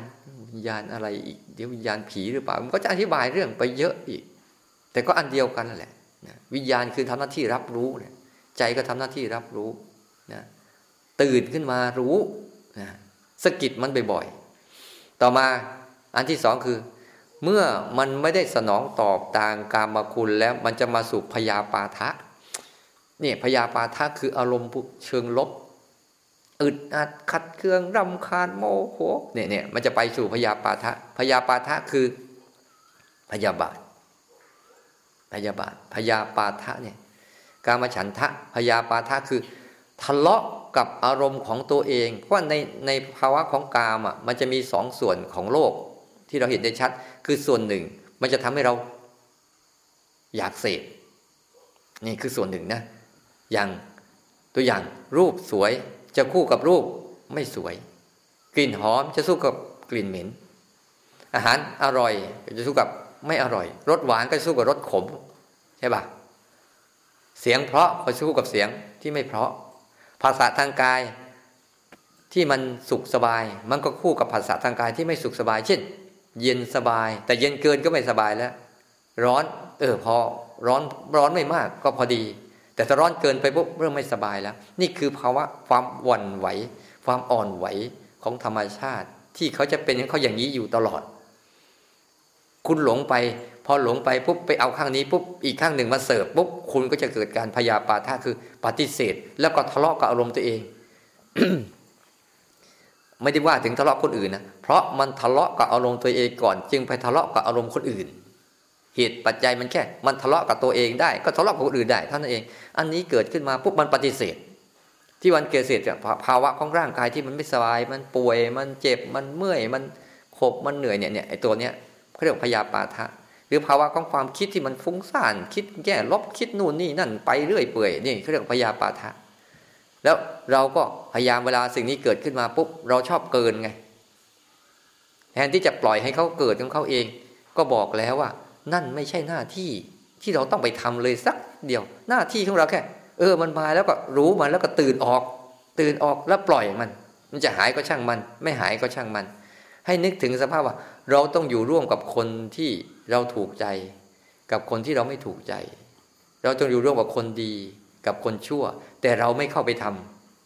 วิญญาณอะไรอีกเดี๋ยววิญญาณผีหรือเปล่ามันก็จะอธิบายเรื่องไปเยอะอีก แต่ก็อันเดียวกันนั่นแหละวิญญาณคือทำหน้าที่รับรู้เนี่ยใจก็ทำหน้าที่รับรู้นะตื่นขึ้นมารู้นะสกิดมันบ่อยๆต่อมาอันที่สองคือ เมื่อมันไม่ได้สนองตอบตามกามคุณแล้วมันจะมาสู่พยาปาทะเนี่ยพยาปาทะคืออารมณ์เชิงลบ อึดอัดขัดเคืองรำคาญโมโหเนี่ยเนี่ยมันจะไปสู่พยาปาทะพยาปาทะคือพยาบาท พยาบาท พยาปาทะเนี่ยกามฉันทะพยาปาทะคือ ทะเลาะกับอารมณ์ของตัวเอง เพราะในในภาวะของกามอะมันจะมีสองส่วนของโลกที่เราเห็นได้ชัด คือส่วนหนึ่ง มันจะทำให้เรา อยากเสพนี่คือส่วนหนึ่งนะอย่างตัวอย่างรูปสวย จะคู่กับรูปไม่สวย กลิ่นหอมจะสู้กับกลิ่นเหม็น อาหารอร่อยจะสู้กับไม่อร่อยรสหวานก็สู้กับรสขม ใช่ปะเสียงเพราะก็สู้กับเสียงที่ไม่เพราะ ภาษาทางกายที่มันสุขสบาย มันก็คู่กับภาษาทางกายที่ไม่สุขสบาย เช่น เย็นสบาย แต่เย็นเกินก็ไม่สบายแล้ว ร้อน เออพอร้อนร้อนไม่มากก็พอดี แต่ถ้าร้อนเกินไปปุ๊บเริ่มไม่สบายแล้ว นี่คือภาวะความวั่นไหว ความอ่อนไหวของธรรมชาติ ที่เขาจะเป็นเขาอย่างนี้อยู่ตลอด คุณหลงไป พอหลงไปปุ๊บไปเอาข้างนี้ปุ๊บอีกข้างหนึ่งมาเสิร์ฟปุ๊บคุณก็จะเกิดการพยาปาทาคือปฏิเสธ แล้วก็ทะเลาะกับอารมณ์ตัวเองไม่ได้ว่าถึงทะเลาะคนอื่นนะเพราะมันทะเลาะกับอารมณ์ตัวเองก่อน จึงไปทะเลาะกับอารมณ์คนอื่น เหตุปัจจัยมันแค่ มันทะเลาะกับตัวเองได้ ก็ทะเลาะกับคนอื่นได้เท่านั้นเอง อันนี้เกิดขึ้นมาปุ๊บมันปฏิเสธ ที่วันเกิดเสร็จภาวะของร่างกายที่มันไม่สบาย มันป่วย มันเจ็บ มันเมื่อย มันขบ มันเหนื่อยเนี่ยเนี่ยไอ้ตัวเนี้ยเขาเรียกพยาปาทะ หรือภาวะของความคิดที่มันฟุ้งซ่าน คิดแย่ลบ คิดนู่นนี่นั่นไปเรื่อยเปื่อย นี่เขาเรียกพยาปาทะ แล้วเราก็พยายามเวลาสิ่งนี้เกิดขึ้นมาปุ๊บเราชอบเกินไง แทนที่จะปล่อยให้เขาเกิดของเขาเอง ก็บอกแล้วว่า นั่นไม่ใช่หน้าที่ที่เราต้องไปทำเลยสักเดียว หน้าที่ของเราแค่ เออมันมาแล้วก็รู้มันแล้วก็ตื่นออก ตื่นออกแล้วปล่อยมัน มันจะหายก็ช่างมัน ไม่หายก็ช่างมัน ให้นึกถึงสภาพว่า เราต้องอยู่ร่วมกับคนที่เราถูกใจ กับคนที่เราไม่ถูกใจ เราต้องอยู่ร่วมกับคนดี กับคนชั่ว แต่เราไม่เข้าไปท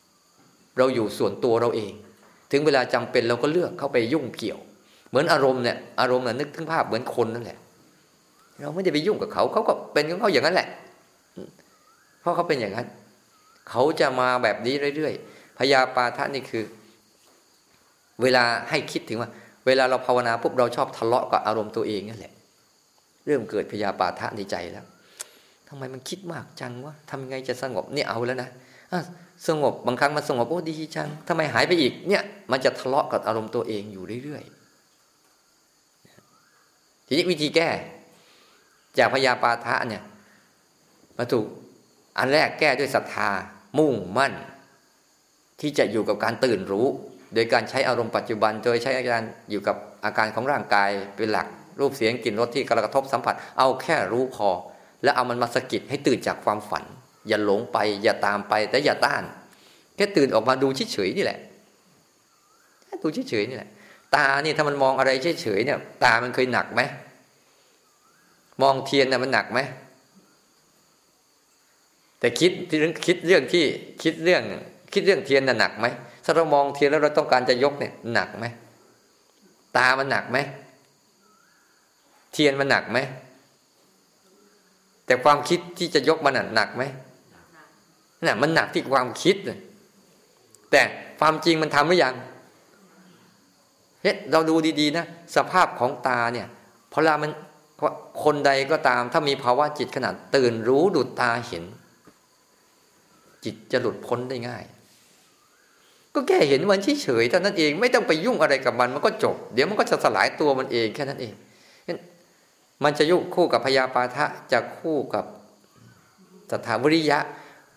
ำเราอยู่ส่วนตัวเราเอง ถึงเวลาจำเป็นเราก็เลือกเข้าไปยุ่งเกี่ยว เหมือนอารมณ์เนี่ยอารมณ์เนี่ยนึกถึงภาพเหมือนคนนั่นแหละ เราไม่ได้ไปยุ่งกับเขา เขาก็เป็นของเขาอย่างนั้นแหละ เพราะเขาเป็นอย่างนั้น เขาจะมาแบบนี้เรื่อยๆพยาปาทะนี่คือ เวลาให้คิดถึงว่า เวลาเราภาวนาปุ๊บเราชอบทะเลาะกับอารมณ์ตัวเองนั่นแหละ เริ่มเกิดพยาปาทะในใจแล้วทำไมมันคิดมากจังวะทำยังไงจะสงบเนี่ยเอาแล้วนะสงบบางครั้งมันสงบโอ้ดีจังทำไมหายไปอีกเนี่ย มันจะทะเลาะกับอารมณ์ตัวเองอยู่เรื่อยๆทีนี้วิธีแก้ จากพยาปาทะเนี่ยมาถูกอันแรกแก้ด้วยศรัทธามุ่งมั่น ที่จะอยู่กับการตื่นรู้ โดยการใช้อารมณ์ปัจจุบัน โดยใช้อาการอยู่กับอาการของร่างกายเป็นหลัก รูปเสียงกลิ่นรสที่กระทบสัมผัส เอาแค่รู้พอ แล้วเอามันมาสะกิดให้ตื่นจากความฝัน อย่าหลงไป อย่าตามไปแต่อย่าต้าน แค่ตื่นออกมาดูเฉยๆนี่แหละดูเฉยๆนี่แหละ ตานี่ถ้ามันมองอะไรเฉยๆเนี่ย ตามันเคยหนักไหม มองเทียนน่ะมันหนักไหมแต่คิดคิดเรื่องที่คิดเรื่อง คิดเรื่องเทียนน่ะหนักไหมถ้าเรามองเทียนแล้วเราต้องการจะยกเนี่ยหนักไหมตามันหนักไหมเทียนมันหนักไหมแต่ความคิดที่จะยกมันหนักไหมน่ะมันหนักที่ความคิดแต่ความจริงมันทำหรือยังเฮ้เราดูดีๆนะสภาพของตาเนี่ยพอเวลามัน คนใดก็ตามถ้ามีภาวะจิตขนาดตื่นรู้ดูตาเห็น จิตจะหลุดพ้นได้ง่าย ก็แค่เห็นมันเฉยๆเท่านั้นเองไม่ต้องไปยุ่งอะไรกับมันมันก็จบ เดี๋ยวมันก็จะสลายตัวมันเองแค่นั้นเอง มันจะยุ่งคู่กับพยาปาทะจะคู่กับสถาวิริยะ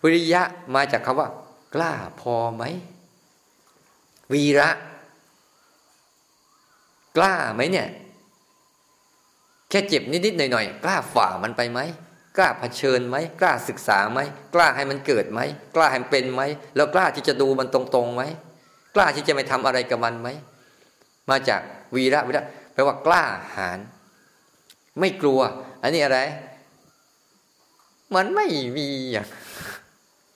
วิริยะมาจากคำว่า กล้าพอไหมวีระ กล้าไหมเนี่ย แค่เจ็บนิดๆหน่อยๆกล้าฝ่ามันไปไหมกล้าเผชิญไหมกล้าศึกษาไหมกล้าให้มันเกิดไหมกล้าให้มันเป็นไหมแล้วกล้าที่จะดูมันตรงๆไหมกล้าที่จะไม่ทำอะไรกับมันไหมมาจากวีระวีระแปลว่ากล้าหาญไม่กลัว อันนี้อะไร มันไม่มีอะ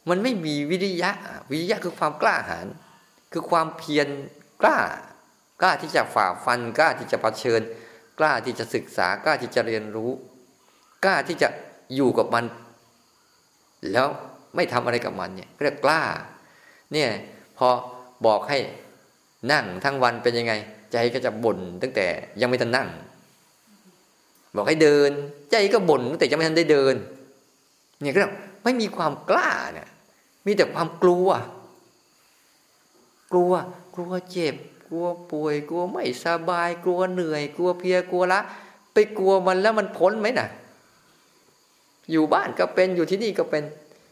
มันไม่มีวิริยะ วิริยะคือความกล้าหาญคือความเพียรกล้ากล้าที่จะฝ่าฟันกล้าที่จะะเผชิญ กล้าที่จะศึกษากล้าที่จะเรียนรู้ กล้าที่จะอยู่กับมัน แล้วไม่ทำอะไรกับมันเนี่ยเรียกกล้า เนี่ยพอบอกให้นั่งทั้งวันเป็นยังไง ใจก็จะบ่นตั้งแต่ยังไม่ทันนั่ง บอกให้เดิน ใจก็บ่นตั้งแต่ยังไม่ทันได้เดิน เนี่ยก็ไม่มีความกล้าเนี่ยมีแต่ความกลัว กลัว กลัวเจ็บ ลัวป่วย กลัวไม่สบาย กลัวเหนื่อย กลัวเพียกลัวละ ไปกลัวมันแล้วมันพ้นไหมนะ่ะ อยู่บ้านก็เป็นอยู่ที่นี่ก็เป็น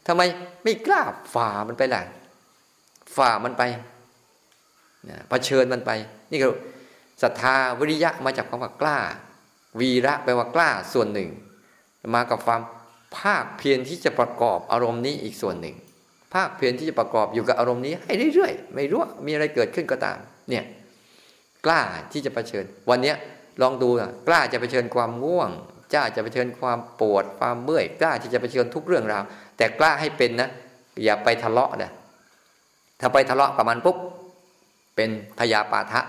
ทำไมไม่กล้าฝ่ามันไปล่ะฝ่ามันไปนะเผชิญมันไป นี่คือศรัทธาวิริยะมาจากคำว่ากล้า วีระแปลว่ากล้าส่วนหนึ่ง มากับความภาคเพียรที่จะประกอบอารมณ์นี้อีกส่วนหนึ่ง ภาคเพียรที่จะประกอบอยู่กับอารมณ์นี้ให้เรื่อยๆ ไม่รู้มีอะไรเกิดขึ้นก็ตาม เนี่ย กล้าที่จะะเผชิญ วันนี้ลองดูนะกล้าจะะเผชิญความง่วงกล้าจะเผชิญความปวดความเมื่อยกล้าที่จะเผชิญทุกเรื่องราว แต่กล้าให้เป็นนะ อย่าไปทะเลาะนะถ้าไปทะเลาะกับมันปุ๊บเป็นพยาปาทะ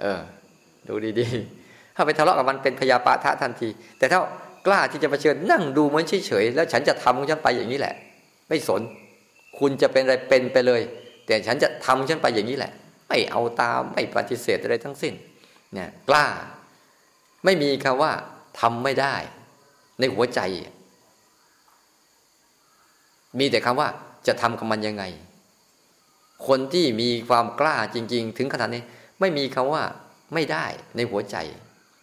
เออ ดูดีๆ ถ้าไปทะเลาะกับมันเป็นพยาปาทะทันที แต่ถ้ากล้าที่จะเผชิญนั่งดูมันเฉยๆแล้วฉันจะทำของฉันไปอย่างนี้แหละ ไม่สน คุณจะเป็นอะไรเป็นไปเลย แต่ฉันจะทำฉันไปอย่างนี้แหละ ไม่เอาตามไม่ปฏิเสธอะไรทั้งสิ้นเนี่ยกล้า ไม่มีคำว่าทำไม่ได้ ในหัวใจ มีแต่คำว่าจะทำกับมันยังไง คนที่มีความกล้าจริง ๆ ถึงขนาดนี้ ไม่มีคำว่าไม่ได้ในหัวใจ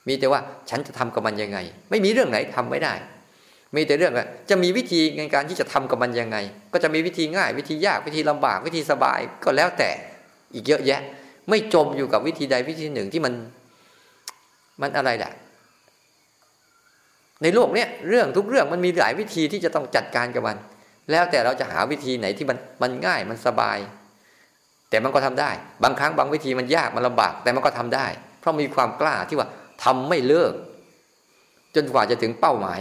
มีแต่ว่าฉันจะทำกับมันยังไง ไม่มีเรื่องไหนทำไม่ได้มีแต่เรื่องจะมีวิธีในการที่จะทำกับมันยังไง ก็จะมีวิธีง่าย วิธียากวิธีลำบากวิธีสบายก็แล้วแต่ อีกเยอะแยะ ไม่จมอยู่กับวิธีใดวิธีหนึ่งที่มันมันอะไรแหละในโลกเนี้ยเรื่องทุกเรื่องมันมีหลายวิธีที่จะต้องจัดการกับมัน แล้วแต่เราจะหาวิธีไหนที่มันมันง่ายมันสบาย แต่มันก็ทำได้ บางครั้งบางวิธีมันยากมันลำบาก แต่มันก็ทำได้ เพราะมีความกล้าที่ว่าทำไม่เลิก จนกว่าจะถึงเป้าหมาย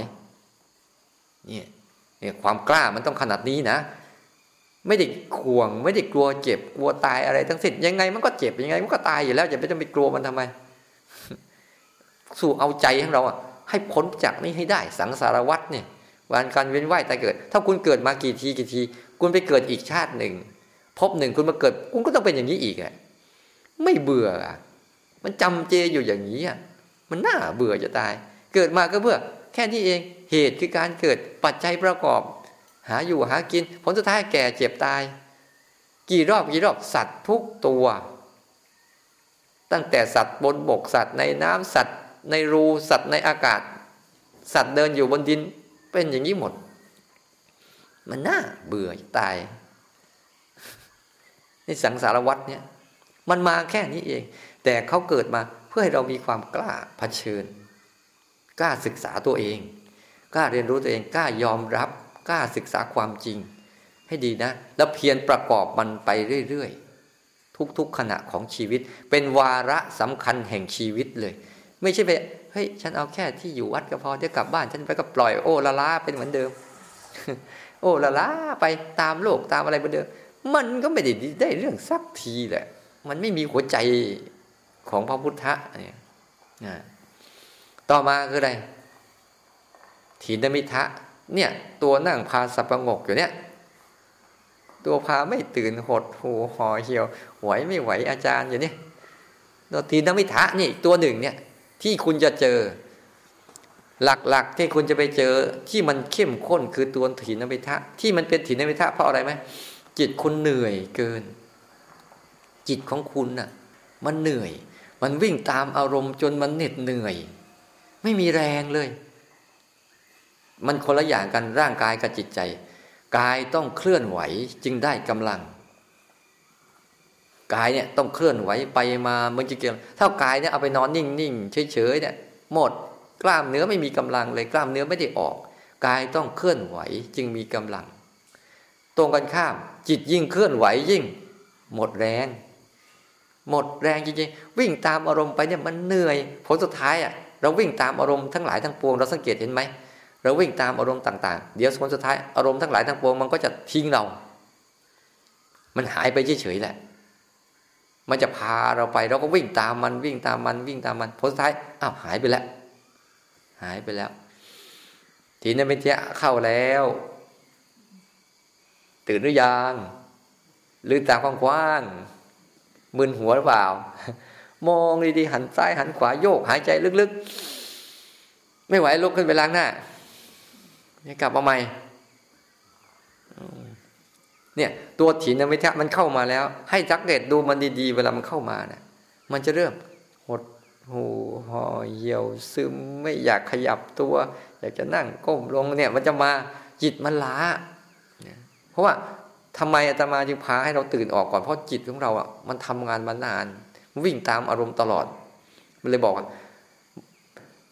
เนี่ยเนี่ยความกล้ามันต้องขนาดนี้นะ ไม่ได้ข่วง ไม่ได้กลัวเจ็บกลัวตายอะไรทั้งสิ้นยังไงมันก็เจ็บยังไง มันก็ตายอยู่แล้วจะไม่ต้องไปกลัวมันทำไม สู่เอาใจของเราอะให้พ้นจากนี้ให้ได้ สังสารวัตรเนี่ยวันการเวียนว่ายตายเกิด ถ้าคุณเกิดมากี่ทีกี่ที คุณไปเกิดอีกชาติหนึ่งพบหนึ่งคุณมาเกิด คุณก็ต้องเป็นอย่างนี้อีกอะไม่เบื่ออะมันจำเจอยู่อย่างนี้อะมันน่าเบื่อจะตาย เกิดมาก็เพื่อแค่นี้เองเหตุคือการเกิดปัจจัยประกอบ หาอยู่หากิน ผลสุดท้ายแก่เจ็บตาย กี่รอบกี่รอบสัตว์ทุกตัว ตั้งแต่สัตว์บนบกสัตว์ในน้ำสัตว์ ในรูสัตว์ในอากาศ สัตว์เดินอยู่บนดินเป็นอย่างนี้หมด มันน่าเบื่อตายในสังสารวัตรเนี่ย มันมาแค่นี้เอง แต่เขาเกิดมาเพื่อให้เรามีความกล้าเผชิญ กล้าศึกษาตัวเอง กล้าเรียนรู้ตัวเอง กล้ายอมรับ กล้าศึกษาความจริง ให้ดีนะ แล้วเพียรประกอบมันไปเรื่อยๆ ทุกๆขณะของชีวิต เป็นวาระสำคัญแห่งชีวิตเลย ไม่ใช่ไปเฮ้ยฉันเอาแค่ที่อยู่วัดก็พอเดี๋ยวกลับบ้าน ฉันไปก็ปล่อยโอ้ละล้าเป็นเหมือนเดิม โอ้ละล้าไปตามโลกตามอะไรเหมือนเดิม มันก็ไม่ได้ได้เรื่องสักทีแหละ มันไม่มีหัวใจของพระพุทธะเนี่ยต่อมาคืออะไรถีนมิทะ เนี่ยตัวนั่งพาสับประงกอยู่เนี่ย ตัวพาไม่ตื่นหดหูห่อเหี่ยวไหวไม่ไหวอาจารย์อยู่นี่ตัวทีนมิทะนี่ตัวหนึ่งเนี่ย ที่คุณจะเจอ หลักๆ ที่คุณจะไปเจอที่มันเข้มข้นคือตัวถีนมิทะที่มันเป็นถีนมิทะเพราะอะไรไหมจิตคุณเหนื่อยเกิน จิตของคุณน่ะ มันเหนื่อย มันวิ่งตามอารมณ์จนมันเหน็ดเหนื่อย ไม่มีแรงเลย มันคนละอย่างกันร่างกายกับจิตใจ กายต้องเคลื่อนไหวจึงได้กำลัง กายเนี่ยต้องเคลื่อนไหวไปมาเมื่อกี้เกี่ยวถ้ากายเนี่ยเอาไปนอนนิ่งๆเฉยๆเนี่ยหมดกล้ามเนื้อไม่มีกำลังเลยกล้ามเนื้อไม่ได้ออก กายต้องเคลื่อนไหวจึงมีกำลัง ตรงกันข้าม จิตยิ่งเคลื่อนไหวยิ่ง หมดแรง หมดแรงจริงๆวิ่งตามอารมณ์ไปเนี่ยมันเหนื่อยผลสุดท้ายอะเราวิ่งตามอารมณ์ทั้งหลายทั้งปวงเราสังเกตเห็นไหม เราวิ่งตามอารมณ์ต่างๆ เดี๋ยวผลสุดท้ายอารมณ์ทั้งหลายทั้งปวงมันก็จะทิ้งเรา มันหายไปเฉยๆแหละ มันจะพาเราไปเราก็วิ่งตามมันวิ่งตามมันวิ่งตามมันผลสุดท้ายอ้าวหายไปแล้ว หายไปแล้วทีนี้ไม่เที่ยเข้าแล้ว ตื่นหรือยังลืมตากว้างๆมึนหัวหรือเปล่า มองดีๆหันซ้ายหันขวาโยกหายใจลึกๆ ไม่ไหวลุกขึ้นไปล้างหน้า นี่กลับมาใหม่เนี่ยตัวถีนมิทะมันเข้ามาแล้ว ให้สักเกตดูมันดีๆ เวลามันเข้ามาเนะ่ยมันจะเริ่มหดหูห่อเหี่ยวซึมไม่อยากขยับตัว อยากจะนั่งก้มลงเนี่ย มันจะมาจิตมันล้าเพราะว่าทำไมอาตมาจึงพาให้เราตื่นออกก่อนเพราะจิตของเราอะมันทำงานมานานวิ่งตามอารมณ์ตลอด มันเลยบอกว่า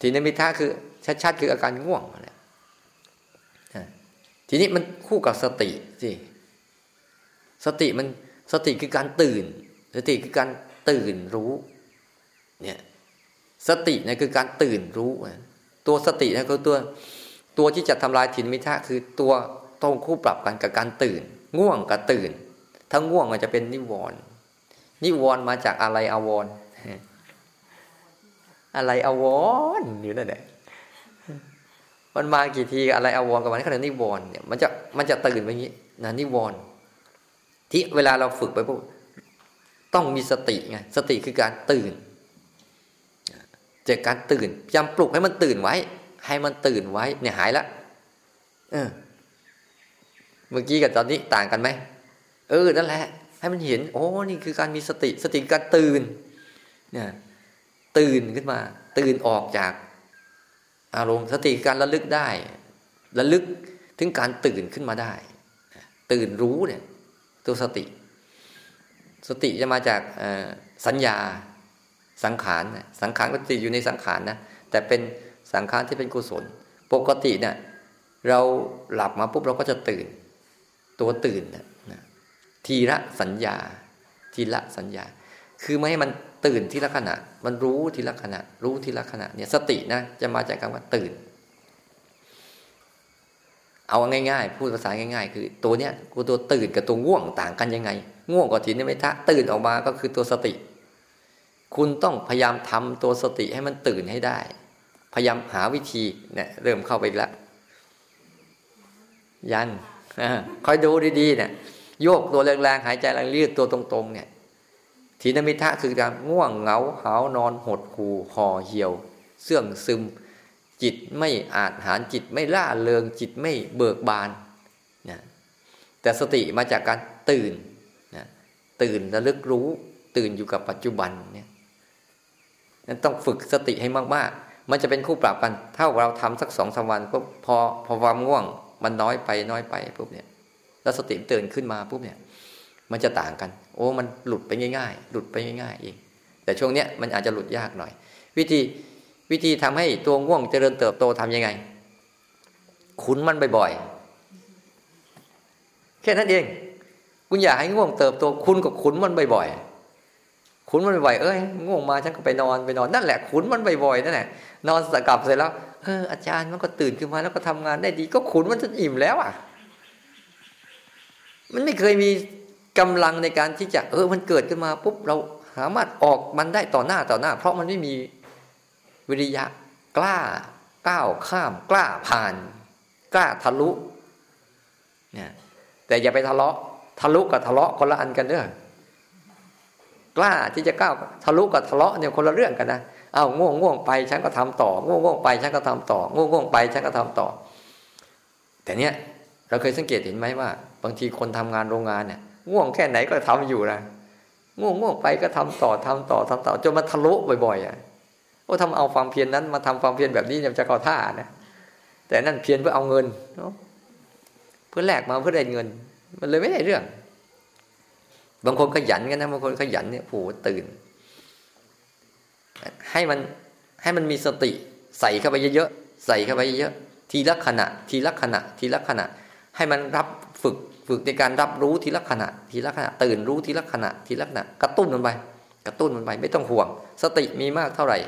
ทีนมิทาคือชัดๆคืออาการง่วงอะไร ทีนี้มันคู่กับสติสิสติมันสติคือการตื่น สติคือการตื่นรู้ เนี่ยสติเนี่ยคือการตื่นรู้ ตัวสตินะคือตัวตัวที่จะทำลายถินมิทะคือตัวตรงคู่ปรับกันกับการตื่น ง่วงกับตื่น ถ้าง่วงมันจะเป็นนิวรณ์นิวรณ์มาจากอะไรอวรอะไรอวรอยู่นั่นแหละ มันมากี่ทีอะไรอาวรกับมันขนาดนิวรณ์เนี่ยมันจะมันจะตื่นไปงี้นะนิวรณ์ที่เวลาเราฝึกไปพวกต้องมีสติไงสติคือการตื่นจากการตื่นจำปลุกให้มันตื่นไว้ ให้มันตื่นไว้ เนี่ยหายละเออ เมื่อกี้กับตอนนี้ต่างกันไหมเออนั่นแหละ ให้มันเห็น โอ้นี่คือการมีสติ สติการตื่น เนี่ย ตื่นขึ้นมา ตื่นออกจาก อารมณ์สติการระลึกได้ระลึกถึงการตื่นขึ้นมาได้ ตื่นรู้เนี่ยตัวสติ สติจะมาจากสัญญาสังขารสังขารก็ติดอยู่ในสังขารนะแต่เป็นสังขารที่เป็นกุศล ปกติเนี่ยเราหลับมาปุ๊บเราก็จะตื่น ตัวตื่นนะทีละสัญญา ทีละสัญญา คือไม่ให้มัน ตื่นทีละขณะ มันรู้ทีละขณะ รู้ทีละขณะเนี่ยสตินะจะมาจากคำว่าตื่น เอาง่ายๆ พูดภาษาง่าย ๆ คือตัวเนี้ยกูตัวตื่นกับตัวง่วงต่างกันยังไง ง่วงกับทีนไม่ทะตื่นออกมาก็คือตัวสติ คุณต้องพยายามทำตัวสติให้มันตื่นให้ได้ พยายามหาวิธีเนี่ยเริ่มเข้าไปแล้วยันคอยดูดีๆเนี่ยโยกตัวแรงๆหายใจแรงยืดตัวตรงๆเนี่ย ทีนมิทะคือการง่วงเหงาหานอนหดหูห่อเหี่ยว เสื่องซึม จิตไม่อาจหารจิตไม่ล่าเริงจิตไม่เบิกบานนะแต่สติมาจากการตื่นนะตื่นระลึกรู้ตื่นอยู่กับปัจจุบันเนี่ยนั้นต้องฝึกสติให้มากๆ มันจะเป็นคู่ปรับกันถ้าเราทำสักสองสาวันก็พอพอความง่วง มันน้อยไปน้อยไปปุ๊บเนี่ย แล้วสติตื่นขึ้นมาปุ๊บเนี่ย มันจะต่างกัน โอ้มันหลุดไปง่าย ๆ หลุดไปง่ายๆเองแต่ช่วงเนี้ยมันอาจจะหลุดยากหน่อย วิธีวิธีทำให้ตัวง่วงเจริญเติบโตทํำยังไงขุนมันบ่อยๆแค่นั้นเอง คุณอยากให้ง่วงเติบโตคุณก็ขุนมันบ่อยๆขุนมันบ่อยๆเอ้ยง่วงมาฉันก็ไปนอนไปนอนนั่นแหละขุนมันบ่อยๆนั่นแหละนอนสกับเสร็จแล้วเอออาจารย์มันก็ตื่นขึ้นมาแล้วก็ทำงานได้ดี ก็ขุนมันจนอิ่มแล้วอะ มันไม่เคยมี กำลังในการที่จะเออมันเกิดขึ้นมาปุ๊บเราสามารถออกมันได้ต่อหน้าต่อหน้า เพราะมันไม่มีวิริยะกล้าก้าวข้ามกล้าผ่าน กล้าทะลุเนี่ยแต่อย่าไปทะเลาะ ทะลุกับทะเลาะคนละอันกันเด้อกล้าที่จะก้าวทะลุกับทะเลาะเนี่ยคนละเรื่องกันนะเอ้าง่วงง่วงไปฉันก็ทำต่อง่วงง่วงไปฉันก็ทำต่อง่วงง่วงไปฉันก็ทำต่อ แต่เนี้ยเราเคยสังเกตเห็นไหมว่า บางทีคนทำงานโรงงานเนี่ย ง่วงแค่ไหนก็ทำอยู่นะง่วงง่วงไปก็ทำต่อทำต่อทำต่อจนมาทะลุบ่อยๆอะโอ้ทำเอาความเพียรนนั้นมาทำความเพียรแบบนี้เนี่ยจะก่อท่านะแต่นั่นเพียรเพื่อเอาเงินเพื่อแลกมาเพื่อได้เงิน มันเลยไม่ได้เรื่อง บางคนขยันกันนะบางคนขยันเนี่ยโหตื่น ให้มันให้มันมีสติ ใส่เข้าไปเยอะๆใส่เข้าไปเยอะทีละขณะ ทีละขณะ ทีละขณะ ให้มันรับฝึก ฝึกในการรับรู้ทีละขณะ ทีละขณะ ตื่นรู้ทีละขณะ ทีละขณะ กระตุ้นมันไป กระตุ้นมันไป ไม่ต้องห่วง สติมีมากเท่าไหร่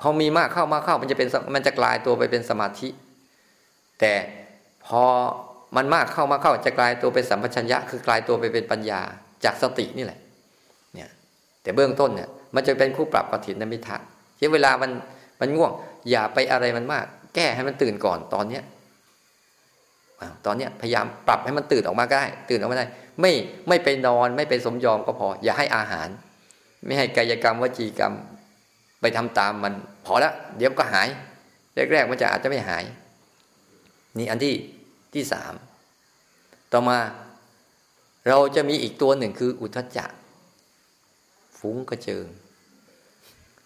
พอมีมากเข้ามาเข้ามันจะเป็นมันจะกลายตัวไปเป็นสมาธิ แต่พอมันมากเข้ามาเข้าจะกลายตัวเป็นสัมปชัญญะ คือกลายตัวไปเป็นปัญญาจากสตินี่แหละ เนี่ย แต่เบื้องต้นเนี่ย มันจะเป็นคู่ปรับปฏินมิทะที่เวลามันมันง่วง อย่าไปอะไรมันมาก แก้ให้มันตื่นก่อนตอนเนี้ย ตอนเนี้ยพยายามปรับให้มันตื่นออกมาได้ ตื่นออกมาได้ ไม่ไม่ไปนอนไม่ไปสมยอมก็พอ อย่าให้อาหาร ไม่ให้กายกรรมวจีกรรม ไปทำตามมันพอละเดี๋ยวก็หาย แรกๆมันจะอาจจะไม่หาย นี่อันที่ที่สามต่อมา เราจะมีอีกตัวหนึ่งคืออุทจจะฟุ้งกระเจิง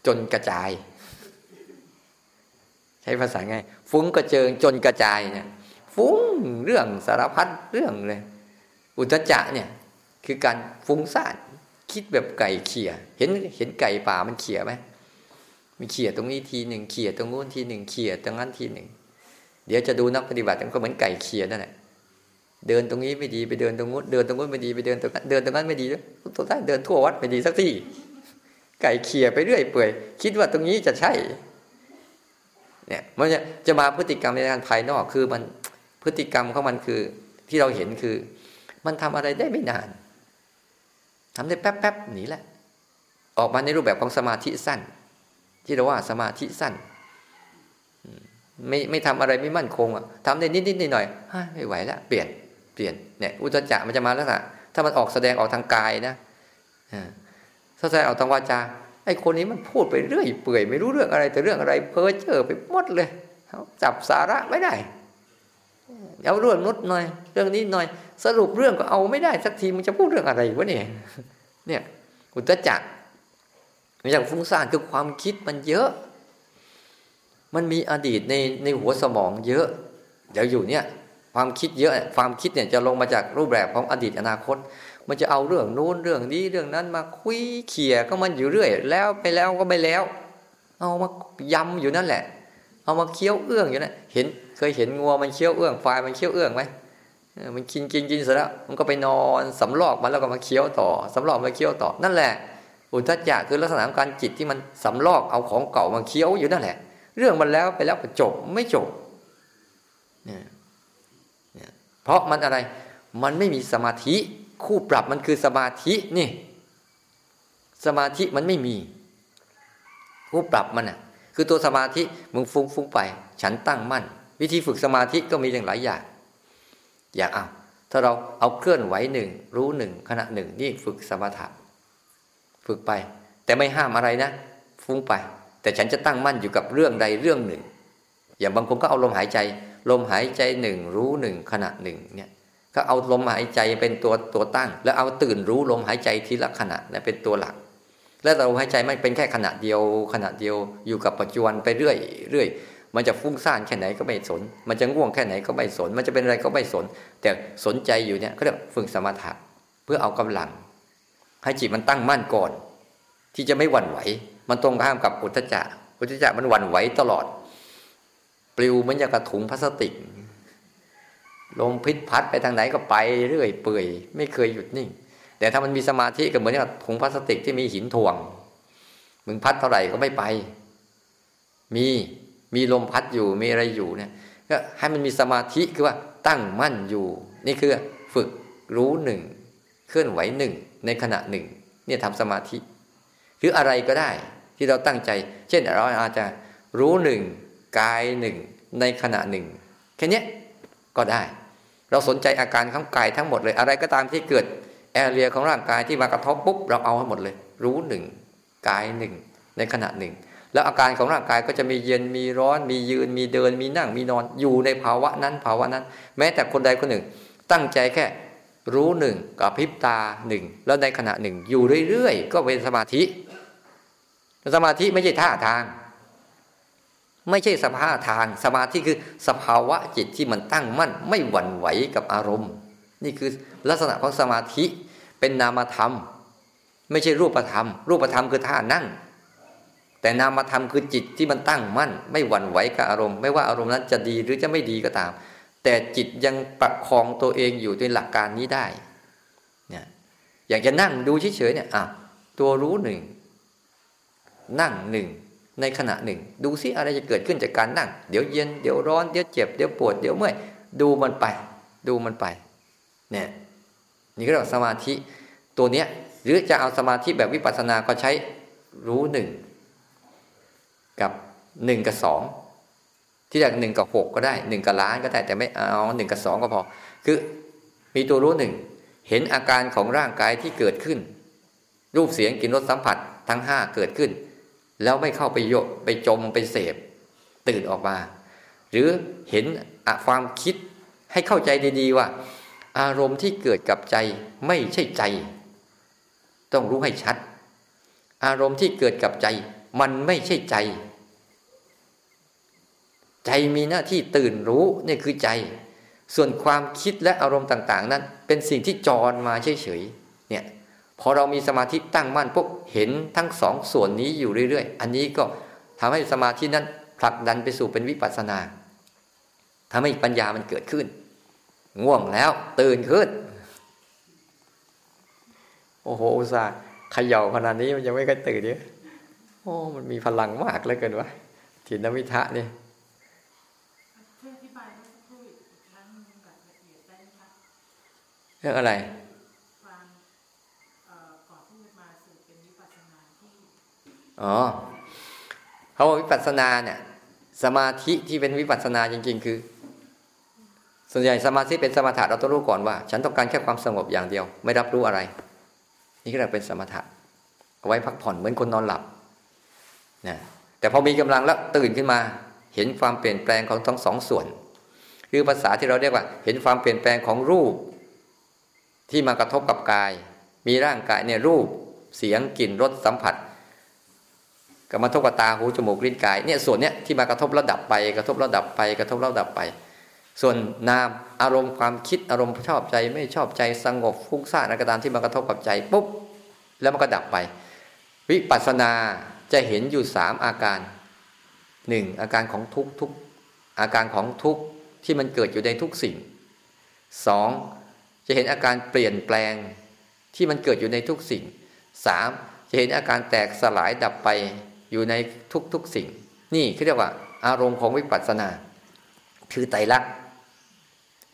จนกระจาย ใช้ภาษาไงฟุ้งกระเจิงจนกระจายเนี่ย ฟุ้งเรื่องสารพัดเรื่องเลย อุตจะเนี่ยคือการฟุ้งซ่านคิดแบบไก่เขี่ยเห็นเห็นไก่ป่ามันเขี่ยไหมมีเขี่ยตรงนี้ทีหนึ่งเขี่ยตรงนู้นทีหนึ่งเขี่ยตรงนั้นทีหนึ่งเดี๋ยวจะดูนักปฏิบัติมันก็เหมือนไก่เขี่ยนั่นแหละเดินตรงนี้ไม่ดีไปเดินตรงนู้นเดินตรงนู้นไม่ดีไปเดินตรงนั้นเดินตรงนั้นไม่ดีตัวใต้เดินทั่ววัดไม่ดีสักที่ไก่เขี่ยไปเรื่อยเปื่อยคิดว่าตรงนี้จะใช่เนี่ยมันจะจะมาพฤติกรรมในการภายนอกคือมัน พฤติกรรมของมันคือที่เราเห็นคือ มันทำอะไรได้ไม่นานทำได้แป๊บๆหนีแหละ ออกมาในรูปแบบของสมาธิสั้น ที่เราว่าสมาธิสั้น ไม่ไม่ทำอะไรไม่มั่นคงอะทำได้นิดนิดหน่อยหน่อยไม่ไหวแล้วเปลี่ยนเปลี่ยนเนี่ยอุตจักมันจะมาแล้วนะถ้ามันออกแสดงออกทางกายนะถ้าแสดงออกทางวาจาไอ้คนนี้มันพูดไปเรื่อยเปื่อย ไม่รู้เรื่องอะไรแต่เรื่องอะไรเพ้อเจ้อไปหมดเลยจับสาระไม่ได้ เอาเรื่องนุดหน่อย เรื่องนี้หน่อย สรุปเรื่องก็เอาไม่ได้สักทีมันจะพูดเรื่องอะไรวะเนี่ยเนี่ยอุตจักมันอย่างฟุ้งซ่านคือความคิดมันเยอะ มันมีอดีตในในหัวสมองเยอะ เดี๋ยวอยู่เนี่ย ความคิดเยอะ ความคิดเนี่ยจะลงมาจากรูปแบบของอดีตอนาคต มันจะเอาเรื่องโน้นเรื่องนี้เรื่องนั้นมาคุยเขี่ยก็มันอยู่เรื่อย แล้วไปแล้วก็ไปแล้ว เอามายำอยู่นั่นแหละ เอามาเคี้ยวเอื้องอยู่นะเห็น เคยเห็นงัวมันเคี้ยวเอื้องควายมันเคี้ยวเอื้องไหมมันกินกินกินเสร็จแล้วมันก็ไปนอนสำลอกมันแล้วก็มาเคี้ยวต่อสำลอกมาเคี้ยวต่อนั่นแหละ อุทจจะคือลักษณะของการจิตที่มันสำลอกเอาของเก่ามาเคี้ยวอยู่นั่นแหละ เรื่องมันแล้วไปแล้วจบไม่จบเนี่ยเพราะมันอะไรมันไม่มีสมาธิคู่ปรับมันคือสมาธินี่สมาธิมันไม่มี คู่ปรับมันอะ คือตัวสมาธิมึงฟุ้งฟุ้งไป ฉันตั้งมั่น วิธีฝึกสมาธิก็มีอย่างหลายอย่าง อย่างเอะถ้าเราเอาเคลื่อนไหวหนึ่งรู้หนึ่งขณะหนึ่งนี่ฝึกสมถะฝึกไป แต่ไม่ห้ามอะไรนะ ฟุ้งไป แต่ฉันจะตั้งมั่นอยู่กับเรื่องใดเรื่องหนึ่ง อย่างบางคนก็เอาลมหายใจ ลมหายใจหนึ่งรู้หนึ่งขณะหนึ่งเนี่ยก็เอาลมหายใจเป็นตัวตัวตั้ง แล้วเอาตื่นรู้ลมหายใจทีละขณะนี่เป็นตัวหลัก แล้วเราหายใจไม่เป็นแค่ขณะเดียวขณะเดียวอยู่กับปัจจุบันไปเรื่อยเรื่อย มันจะฟุ้งซ่านแค่ไหนก็ไม่สน มันจะง่วงแค่ไหนก็ไม่สน มันจะเป็นอะไรก็ไม่สน แต่สนใจอยู่เนี่ยก็เรียกฝึกสมถะเพื่อเอากำลัง ให้จิตมันตั้งมั่นก่อน ที่จะไม่หวั่นไหว มันตรงข้ามกับอุทจจะอุทจจะมันหวั่นไหวตลอด ปลิวเหมือนอย่างกระถุงพลาสติก ลมพิษพัดไปทางไหนก็ไปเรื่อยเปื่อยไม่เคยหยุดนิ่ง แต่ถ้ามันมีสมาธิก็เหมือนอย่างถุงพลาสติกที่มีหินถ่วงมึงพัดเท่าไหร่ก็ไม่ไป มี มีลมพัดอยู่มีอะไรอยู่เนี่ยก็ให้มันมีสมาธิคือว่าตั้งมั่นอยู่ นี่คือฝึกรู้หนึ่งเคลื่อนไหวหนึ่งในขณะหนึ่งเนี่ยทำสมาธิ หรืออะไรก็ได้ที่เราตั้งใจ เช่นเราอาจจะรู้หนึ่งกายหนึ่งในขณะหนึ่งแค่นี้ก็ได้ เราสนใจอาการของกายทั้งหมดเลย อะไรก็ตามที่เกิดแอเรียของร่างกายที่มากระทบปุ๊บเราเอาให้หมดเลย รู้หนึ่งกายหนึ่งในขณะหนึ่ง แล้วอาการของร่างกายก็จะมีเย็นมีร้อน มียืนมีเดิน มีนั่งมีนอนอยู่ในภาวะนั้นภาวะนั้น แม้แต่คนใดคนหนึ่ง ตั้งใจแค่รู้หนึ่งกับพริบตาหนึ่งแล้วในขณะหนึ่ง อยู่เรื่อยๆก็เป็นสมาธิ สมาธิไม่ใช่ท่าทาง ไม่ใช่สภาพทาง สมาธิคือสภาวะจิตที่มันตั้งมั่น ไม่หวั่นไหวกับอารมณ์ นี่คือลักษณะของสมาธิเป็นนามธรรม ไม่ใช่รูปธรรม รูปธรรมคือท่านั่ง แต่นามธรรมคือจิตที่มันตั้งมั่น ไม่หวั่นไหวกับอารมณ์ ไม่ว่าอารมณ์นั้นจะดีหรือจะไม่ดีก็ตาม แต่จิตยังประคองตัวเองอยู่ในหลักการนี้ได้เนี่ยอยากจะนั่งดูเฉยๆเนี่ยอะตัวรู้หนึ่งนั่งหนึ่งในขณะหนึ่ง ดูซิอะไรจะเกิดขึ้นจากการนั่ง เดี๋ยวเย็นเดี๋ยวร้อนเดี๋ยวเจ็บเดี๋ยวปวดเดี๋ยวเมื่อยดูมันไป ดูมันไปเนี่ยนี่ก็เรียกสมาธิตัวเนี้ยหรือจะเอาสมาธิแบบวิปัสสนาก็ใช้รู้หนึ่ง กับหนึ่งกับสองที่จากหนึ่งกับหกก็ได้หนึ่งกับล้านก็ได้แต่ไม่เอาหนึ่งกับสองก็พอ คือมีตัวรู้หนึ่งเห็นอาการของร่างกายที่เกิดขึ้น รูปเสียงกลิ่นรสสัมผัสทั้งห้าเกิดขึ้น แล้วไม่เข้าไปโยไปจมไปเสพ ตื่นออกมา หรือเห็นความคิดให้เข้าใจดีๆว่า อารมณ์ที่เกิดกับใจไม่ใช่ใจ ต้องรู้ให้ชัด อารมณ์ที่เกิดกับใจ มันไม่ใช่ใจ ใจมีหน้าที่ตื่นรู้นี่คือใจ ส่วนความคิดและอารมณ์ต่าง ๆ นั้น เป็นสิ่งที่จรมาเฉยๆเนี่ยพอเรามีสมาธิตั้งมั่นปุ๊บเห็นทั้งสองส่วนนี้อยู่เรื่อย ๆ อันนี้ก็ทำให้สมาธินั้นผลักดันไปสู่เป็นวิปัสสนาทำให้ปัญญามันเกิดขึ้น ง่วงแล้วตื่นขึ้น โอ้โหอุตส่าห์ขย่าขนาดนี้มันยังไม่เคยตื่นเนี่ย โอ้ มันมีพลังมากเลยเกินวะถินวิทะนี่เรื่องอะไรอ๋อเขาบอกวิปัสสนาเนี่ย สมาธิที่เป็นวิปัสสนาจริง ๆ คือ ส่วนใหญ่สมาธิเป็นสมถะเราต้องรู้ก่อนว่า ฉันต้องการแค่ความสงบอย่างเดียว ไม่รับรู้อะไร นี่ก็เรียกเป็นสมถะเอาไว้พักผ่อนเหมือนคนนอนหลับ นะแต่พอมีกำลังแล้วตื่นขึ้นมา เห็นความเปลี่ยนแปลงของทั้งสองส่วน คือภาษาที่เราเรียกว่า เห็นความเปลี่ยนแปลงของรูป ที่มากระทบกับกาย มีร่างกายเนี่ยรูป เสียงกลิ่นรสสัมผัสกับมาทบกับตาหูจมูกลิ้นกายเนี่ยส่วนเนี้ยที่มากระทบระดับไป กระทบระดับไป กระทบระดับไป ส่วนนามอารมณ์ความคิดอารมณ์ชอบใจไม่ชอบใจสงบฟุ้งซ่านกระตามที่มากระทบกับใจปุ๊บแล้วมันก็ดับไป วิปัสสนา จะเห็นอยู่สามอาการหนึ่งอาการของทุกทุกอาการของทุกที่มันเกิดอยู่ในทุกสิ่งสองจะเห็นอาการเปลี่ยนแปลงที่มันเกิดอยู่ในทุกสิ่งสามจะเห็นอาการแตกสลายดับไปอยู่ในทุกๆสิ่ง นี่คือเรียกว่า อารมณ์ของวิปัสสนา คือไตรลักษณ์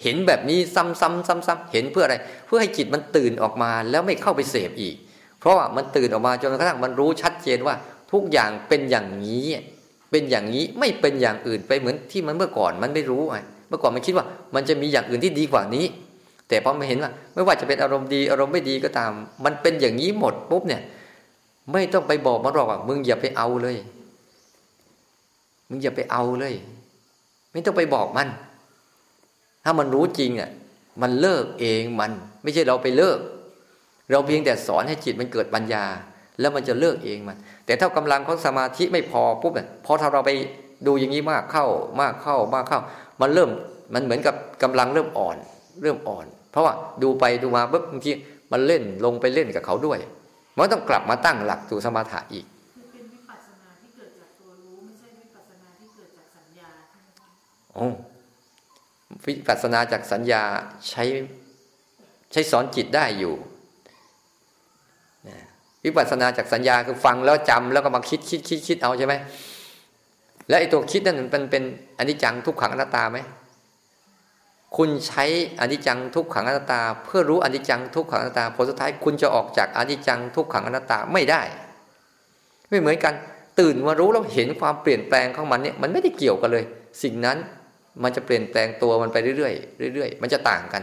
เห็นแบบนี้ซ้ำๆซ้ำๆเห็นเพื่ออะไร เพื่อให้จิตมันตื่นออกมาแล้วไม่เข้าไปเสพอีก เพราะว่ามันตื่นออกมาจนกระทั่งมันรู้ชัดเจนว่า ทุกอย่างเป็นอย่างนี้ เป็นอย่างนี้ไม่เป็นอย่างอื่นไปเหมือนที่มันเมื่อก่อนมันไม่รู้ไงเมื่อก่อนมันคิดว่า มันจะมีอย่างอื่นที่ดีกว่านี้ แต่พอมาเห็นว่า ไม่ว่าจะเป็นอารมณ์ดีอารมณ์ไม่ดีก็ตาม มันเป็นอย่างนี้หมดปุ๊บเนี่ย ไม่ต้องไปบอกมันหรอกว่ามึงอย่าไปเอาเลย มึงอย่าไปเอาเลย ไม่ต้องไปบอกมัน ถ้ามันรู้จริงอะมันเลิกเองมัน ไม่ใช่เราไปเลิก เราเพียงแต่สอนให้จิตมันเกิดปัญญา แล้วมันจะเลิกเองมัน แต่ถ้ากำลังของสมาธิไม่พอปุ๊บเนี่ยพอถ้าเราไปดูอย่างนี้มากเข้ามากเข้ามากเข้า มันเริ่มมันเหมือนกับกำลังเริ่มอ่อน เริ่มอ่อน เพราะว่าดูไปดูมาปุ๊บบางทีมันเล่นลงไปเล่นกับเขาด้วย มันต้องกลับมาตั้งหลักสู่สมาธิอีก
เป็นวิปัสสนาที่เกิดจากตัวรู้ไม่ใช่วิปัสสนาที่เกิดจากสัญญาใช่ไหมคะโอ้
วิปัสสนาจากสัญญาใช้ใช้สอนจิตได้อยู่ วิปัสสนาจากสัญญาคือฟังแล้วจำแล้วก็มาคิดคิดคิดคิดเอาใช่ไหมแล้วไอ้ตัวคิดนั่นมันเป็นอนิจจังทุกขังอนัตตาไหมคุณใช้อนิจจังทุกขังอนัตตา เพื่อรู้อนิจจังทุกขังอนัตตาผลสุดท้ายคุณจะออกจากอนิจจังทุกขังอนัตตาไม่ได้ ไม่เหมือนกันตื่นมารู้แล้วเห็นความเปลี่ยนแปลงของมันเนี่ยมันไม่ได้เกี่ยวกันเลย สิ่งนั้นมันจะเปลี่ยนแปลงตัวมันไปเรื่อยๆเรื่อยๆ มันจะต่างกัน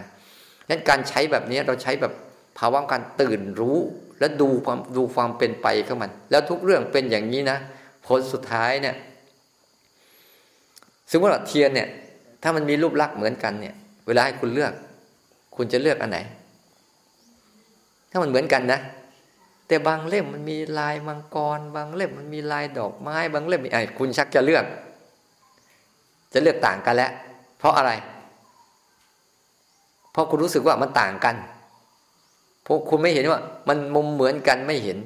งนั้นการใช้แบบนี้เราใช้แบบภาวะการตื่นรู้ และดูความดูความเป็นไปของมัน แล้วทุกเรื่องเป็นอย่างนี้นะผลสุดท้ายเนี่ยสมมติว่าเทียนเนี่ย ถ้ามันมีรูปลักษณ์เหมือนกันเนี่ย เวลาให้คุณเลือก คุณจะเลือกอันไหน ถ้ามันเหมือนกันนะแต่บางเล่มมันมีลายมังกร บางเล่มมันมีลายดอกไม้ บางเล่มมีไอ้คุณชักจะเลือก จะเลือกต่างกันแล้ว เพราะอะไร เพราะคุณรู้สึกว่ามันต่างกัน เพราะคุณไม่เห็นว่า มันมุมเหมือนกันไม่เห็น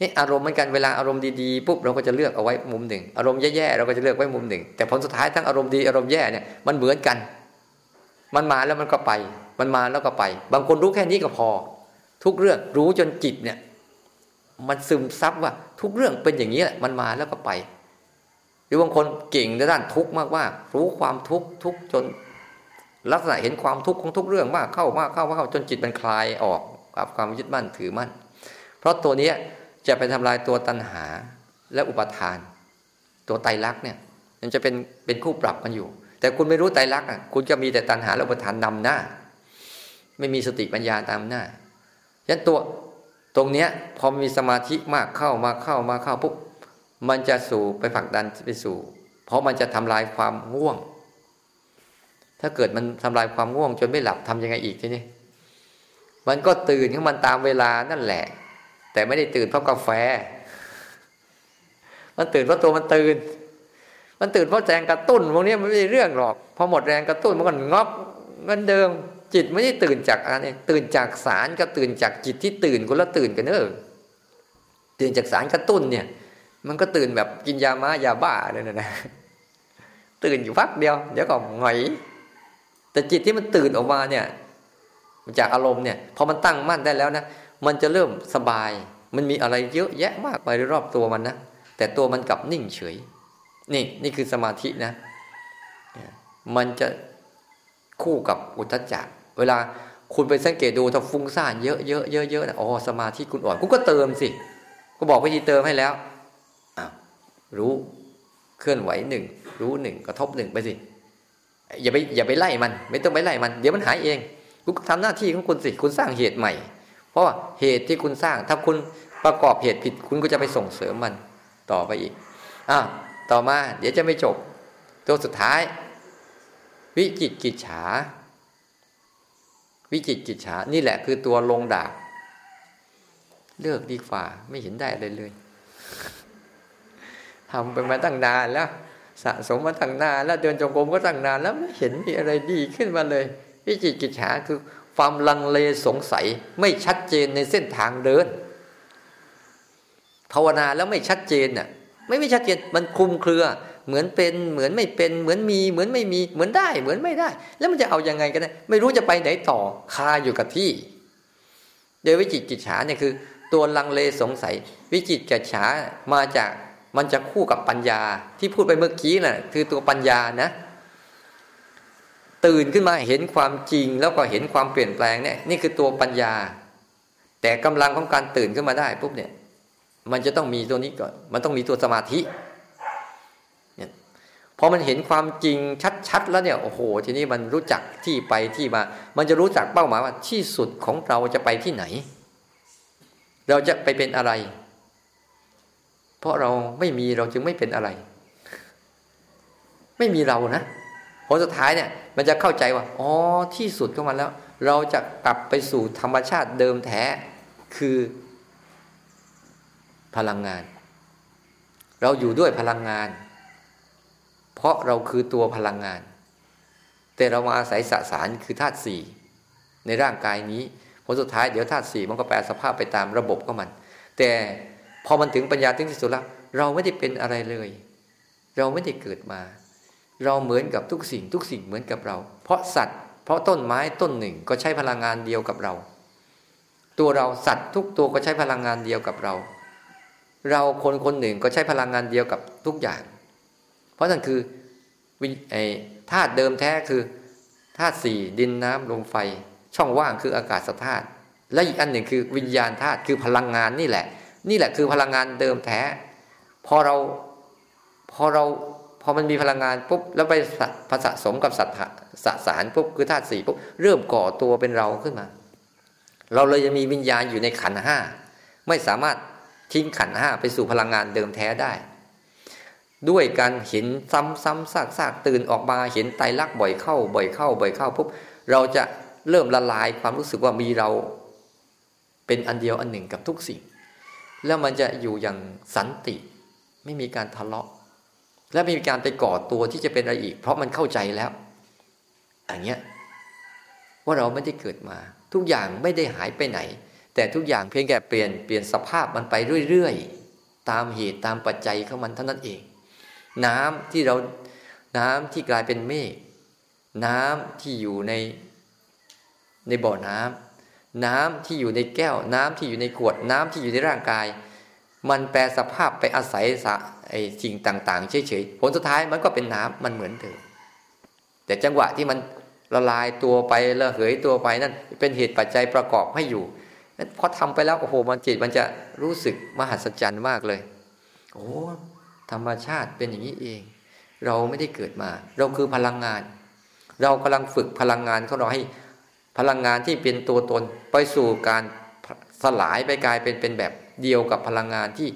นี่อารมณ์เหมือนกันเวลาอารมณ์ดีๆปุ๊บเราก็จะเลือกเอาไว้มุมหนึ่ง อารมณ์แย่ๆเราก็จะเลือกไว้มุมหนึ่ง แต่ผลสุดท้ายทั้งอารมณ์ดีอารมณ์แย่เนี่ยมันเหมือนกัน มันมาแล้วมันก็ไป มันมาแล้วก็ไป บางคนรู้แค่นี้ก็พอ ทุกเรื่องรู้จนจิตเนี่ย มันซึมซับว่า ทุกเรื่องเป็นอย่างนี้แหละมันมาแล้วก็ไป หรือบางคนเก่งในด้านทุกข์มากว่า รู้ความทุกข์ทุกจน ลักษณะเห็นความทุกข์ของทุกเรื่องมากเข้ามากเข้ามากเข้าจนจิตมันคลายออก กับความยึดมั่นถือมั่น เพราะตัวนี้จะไปทำลายตัวตัณหาและอุปทาน ตัวไตรลักษณ์เนี่ยมันจะเป็นเป็นคู่ปรับกันอยู่ แต่คุณไม่รู้ไตรลักษณ์อะคุณจะมีแต่ตัณหาและอุปทานนำหน้า ไม่มีสติปัญญาตามหน้าฉะนั้นตัวตรงเนี้ยพอมีสมาธิมากเข้ามาเข้ามาเข้าปุ๊บมันจะสู่ไปผลักดันไปสู่ เพราะมันจะทำลายความง่วง ถ้าเกิดมันทำลายความง่วง จนไม่หลับทํำยังไงอีกทีนี้ มันก็ตื่นขึ้นมันตามเวลานั่นแหละ แต่ไม่ได้ตื่นเพราะกาแฟ มันตื่นเพราะตัวมันตื่น มันตื่นเพราะแรงกระตุ้นพวกนี้มันไม่ใช่เรื่องหรอกพอหมดแรงกระตุ้นมันก็งอบเงินเดิม จิตไม่ได้ตื่นจากอะไรตื่นจากสารกับตื่นจากจิตที่ตื่นคนละตื่นกันเนอะตื่นจากสารกระตุ้นเนี่ย มันก็ตื่นแบบกินยามายาบ้าเลยนะนะตื่นอยู่พักเดียว เดี๋ยวก็หงอย แต่จิตที่มันตื่นออกมาเนี่ย จากอารมณ์เนี่ยพอมันตั้งมั่นได้แล้วนะมันจะเริ่มสบาย มันมีอะไรเยอะแยะมากไปรอบตัวมันนะแต่ตัวมันกลับนิ่งเฉย นี่นี่คือสมาธินะ มันจะคู่กับอุทจักเวลาคุณไปสังเกตดูถ้าฟุ้งซ่านเยอะเยอะเยอะเยอะนะอ๋อสมาธิคุณอ่อนคุณก็เติมสิก็บอกวิธีเติมให้แล้วอ้าวรู้เคลื่อนไหวหนึ่งรู้หนึ่งกระทบหนึ่งไปสิอย่าไปอย่าไปไล่มัน ไม่ต้องไปไล่มัน เดี๋ยวมันหายเอง คุณทำหน้าที่ของคุณสิคุณสร้างเหตุใหม่ เพราะว่าเหตุที่คุณสร้าง ถ้าคุณประกอบเหตุผิด คุณก็จะไปส่งเสริมมันต่อไปอีกอ่าต่อมา เดี๋ยวจะไม่จบ ตัวสุดท้าย วิจิตกิจฉา วิจิตกิจฉา นี่แหละคือตัวลงดาบเลิกดีกว่า ไม่เห็นได้อะไรเลยทำไปมาตั้งนานแล้ว สะสมมาตั้งนานแล้วเดินจงกรมก็ตั้งนานแล้วไม่เห็นมีอะไรดีขึ้นมาเลย วิจิตกิจฉาคือความลังเลสงสัยไม่ชัดเจนในเส้นทางเดิน ภาวนาแล้วไม่ชัดเจนน่ะไม่ไม่ชัดเจนมันคลุมเครือ เหมือนเป็นเหมือนไม่เป็นเหมือนมีเหมือนไม่มีเหมือนได้ เหมือนไม่ได้ แล้วมันจะเอายังไงกันได้ไม่รู้จะไปไหนต่อคาอยู่กับที่เดี๋ยววิจิตกิจฉาเนี่ยคือ ตัวลังเลสงสัย วิจิตกิจฉามาจากมันจะคู่กับปัญญาที่พูดไปเมื่อกี้น่ะคือตัวปัญญานะ ตื่นขึ้นมาเห็นความจริงแล้วก็เห็นความเปลี่ยนแปลงเนี่ยนี่คือตัวปัญญา แต่กำลังของการตื่นขึ้นมาได้ปุ๊บเนี่ย มันจะต้องมีตัวนี้ก่อนมันต้องมีตัวสมาธิเนี่ยพอมันเห็นความจริงชัดๆแล้วเนี่ยโอ้โห ทีนี้มันรู้จักที่ไปที่มา มันจะรู้จักเป้าหมายว่าที่สุดของเราจะไปที่ไหน เราจะไปเป็นอะไร เพราะเราไม่มีเราจึงไม่เป็นอะไร ไม่มีเรานะ ผลสุดท้ายเนี่ยมันจะเข้าใจว่าอ๋อที่สุดของมันแล้ว เราจะกลับไปสู่ธรรมชาติเดิมแท้คือพลังงาน เราอยู่ด้วยพลังงาน เพราะเราคือตัวพลังงาน แต่เรามาอาศัยสสารคือธาตุสี่ในร่างกายนี้ผลสุดท้ายเดี๋ยวธาตุสี่มันก็แปลสภาพไปตามระบบของมัน แต่พอมันถึงปัญญาถึงที่สุดแล้ว เราไม่ได้เป็นอะไรเลย เราไม่ได้เกิดมา เราเหมือนกับทุกสิ่งทุกสิ่งเหมือนกับเรา เพราะสัตว์ เพราะต้นไม้ต้นหนึ่งก็ใช้พลังงานเดียวกับเรา ตัวเราสัตว์ทุกตัวก็ใช้พลังงานเดียวกับเรา เราคนคนหนึ่งก็ใช้พลังงานเดียวกับทุกอย่าง เพราะนั่นคือไอ้ธาตุเดิมแท้คือธาตุสี่ดินน้ำลมไฟ ช่องว่างคืออากาศธาตุและอีกอันหนึ่งคือวิญญาณธาตุคือพลังงานนี่แหละ นี่แหละคือพลังงานเดิมแท้ พอเราพอเรา พอมันมีพลังงานปุ๊บแล้วไปผสสมกับสัตสสารปุ๊บคือธาตุสี่ปุ๊บเริ่มก่อตัวเป็นเราขึ้นมา เราเลยจะมีวิญญาณอยู่ในขันห้าไม่สามารถทิ้งขันห้าไปสู่พลังงานเดิมแท้ได้ ด้วยการเห็นซ้ำซ้ำซากซากตื่นออกมาเห็นไตรลักษณ์บ่อยเข้า บ่อยเข้า บ่อยเข้าปุ๊บเราจะเริ่มละลายความรู้สึกว่ามีเราเป็นอันเดียวอันหนึ่งกับทุกสิ่ง แล้วมันจะอยู่อย่างสันติ ไม่มีการทะเลาะ และไม่มีการไปก่อตัวที่จะเป็นอะไรอีก เพราะมันเข้าใจแล้วอย่างเงี้ยว่าเราไม่ได้เกิดมา ทุกอย่างไม่ได้หายไปไหน แต่ทุกอย่างเพียงแค่เปลี่ยนเปลี่ยนสภาพมันไปเรื่อยๆตามเหตุตามปัจจัยของมันเท่านั้นเอง น้ำที่เราน้ำที่กลายเป็นเมฆน้ำที่อยู่ในในบ่อน้ำน้ำที่อยู่ในแก้ว น้ำที่อยู่ในขวดน้ำที่อยู่ในร่างกาย มันแปลสภาพไปอาศัยสไอ้สิ่งต่างๆเฉยๆผลสุดท้ายมันก็เป็นน้ำมันเหมือนเดิมแต่จังหวะที่มันละลายตัวไประเหยตัวไปนั่นเป็นเหตุปัจจัยประกอบให้อยู่พอทำไปแล้วโอ้โหมันจิตมันจะรู้สึกมหัศจรรย์มากเลย โอ้ธรรมชาติเป็นอย่างนี้เอง เราไม่ได้เกิดมา เราคือพลังงาน เรากำลังฝึกพลังงานของเราให้พลังงานที่เป็นตัวตนไปสู่การสลายไปกลายเป็นเป็นแบบ เดียวกับพลังงานที่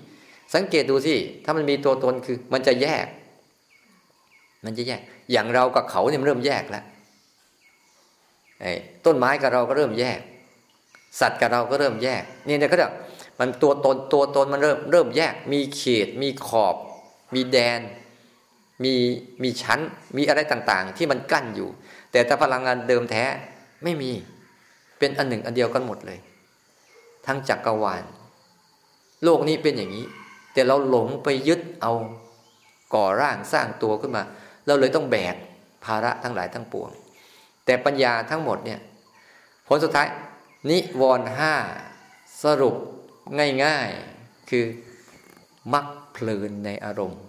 สังเกตดูสิถ้ามันมีตัวตนคือมันจะแยก มันจะแยก อย่างเรากับเขาเนี่ยมันเริ่มแยกแล้วต้นไม้กับเราก็เริ่มแยก สัตว์กับเราก็เริ่มแยกนี่เนี่ยก็จะมันตัวตนตัวตนมันเริ่มเริ่มแยก มีเขต มีขอบ มีแดน มีมีชั้น มีอะไรต่างๆ ที่มันกั้นอยู่ แต่ถ้าพลังงานเดิมแท้ไม่มีเป็นอันหนึ่งอันเดียวกันหมดเลย ทั้งจักกรวาล โลกนี้เป็นอย่างนี้ แต่เราหลงไปยึดเอาก่อร่างสร้างตัวขึ้นมา เราเลยต้องแบกภาระทั้งหลายทั้งปวง แต่ปัญญาทั้งหมดเนี่ยผลสุดท้าย นิวรห้าสรุปง่ายๆคือมักเพลินในอารมณ์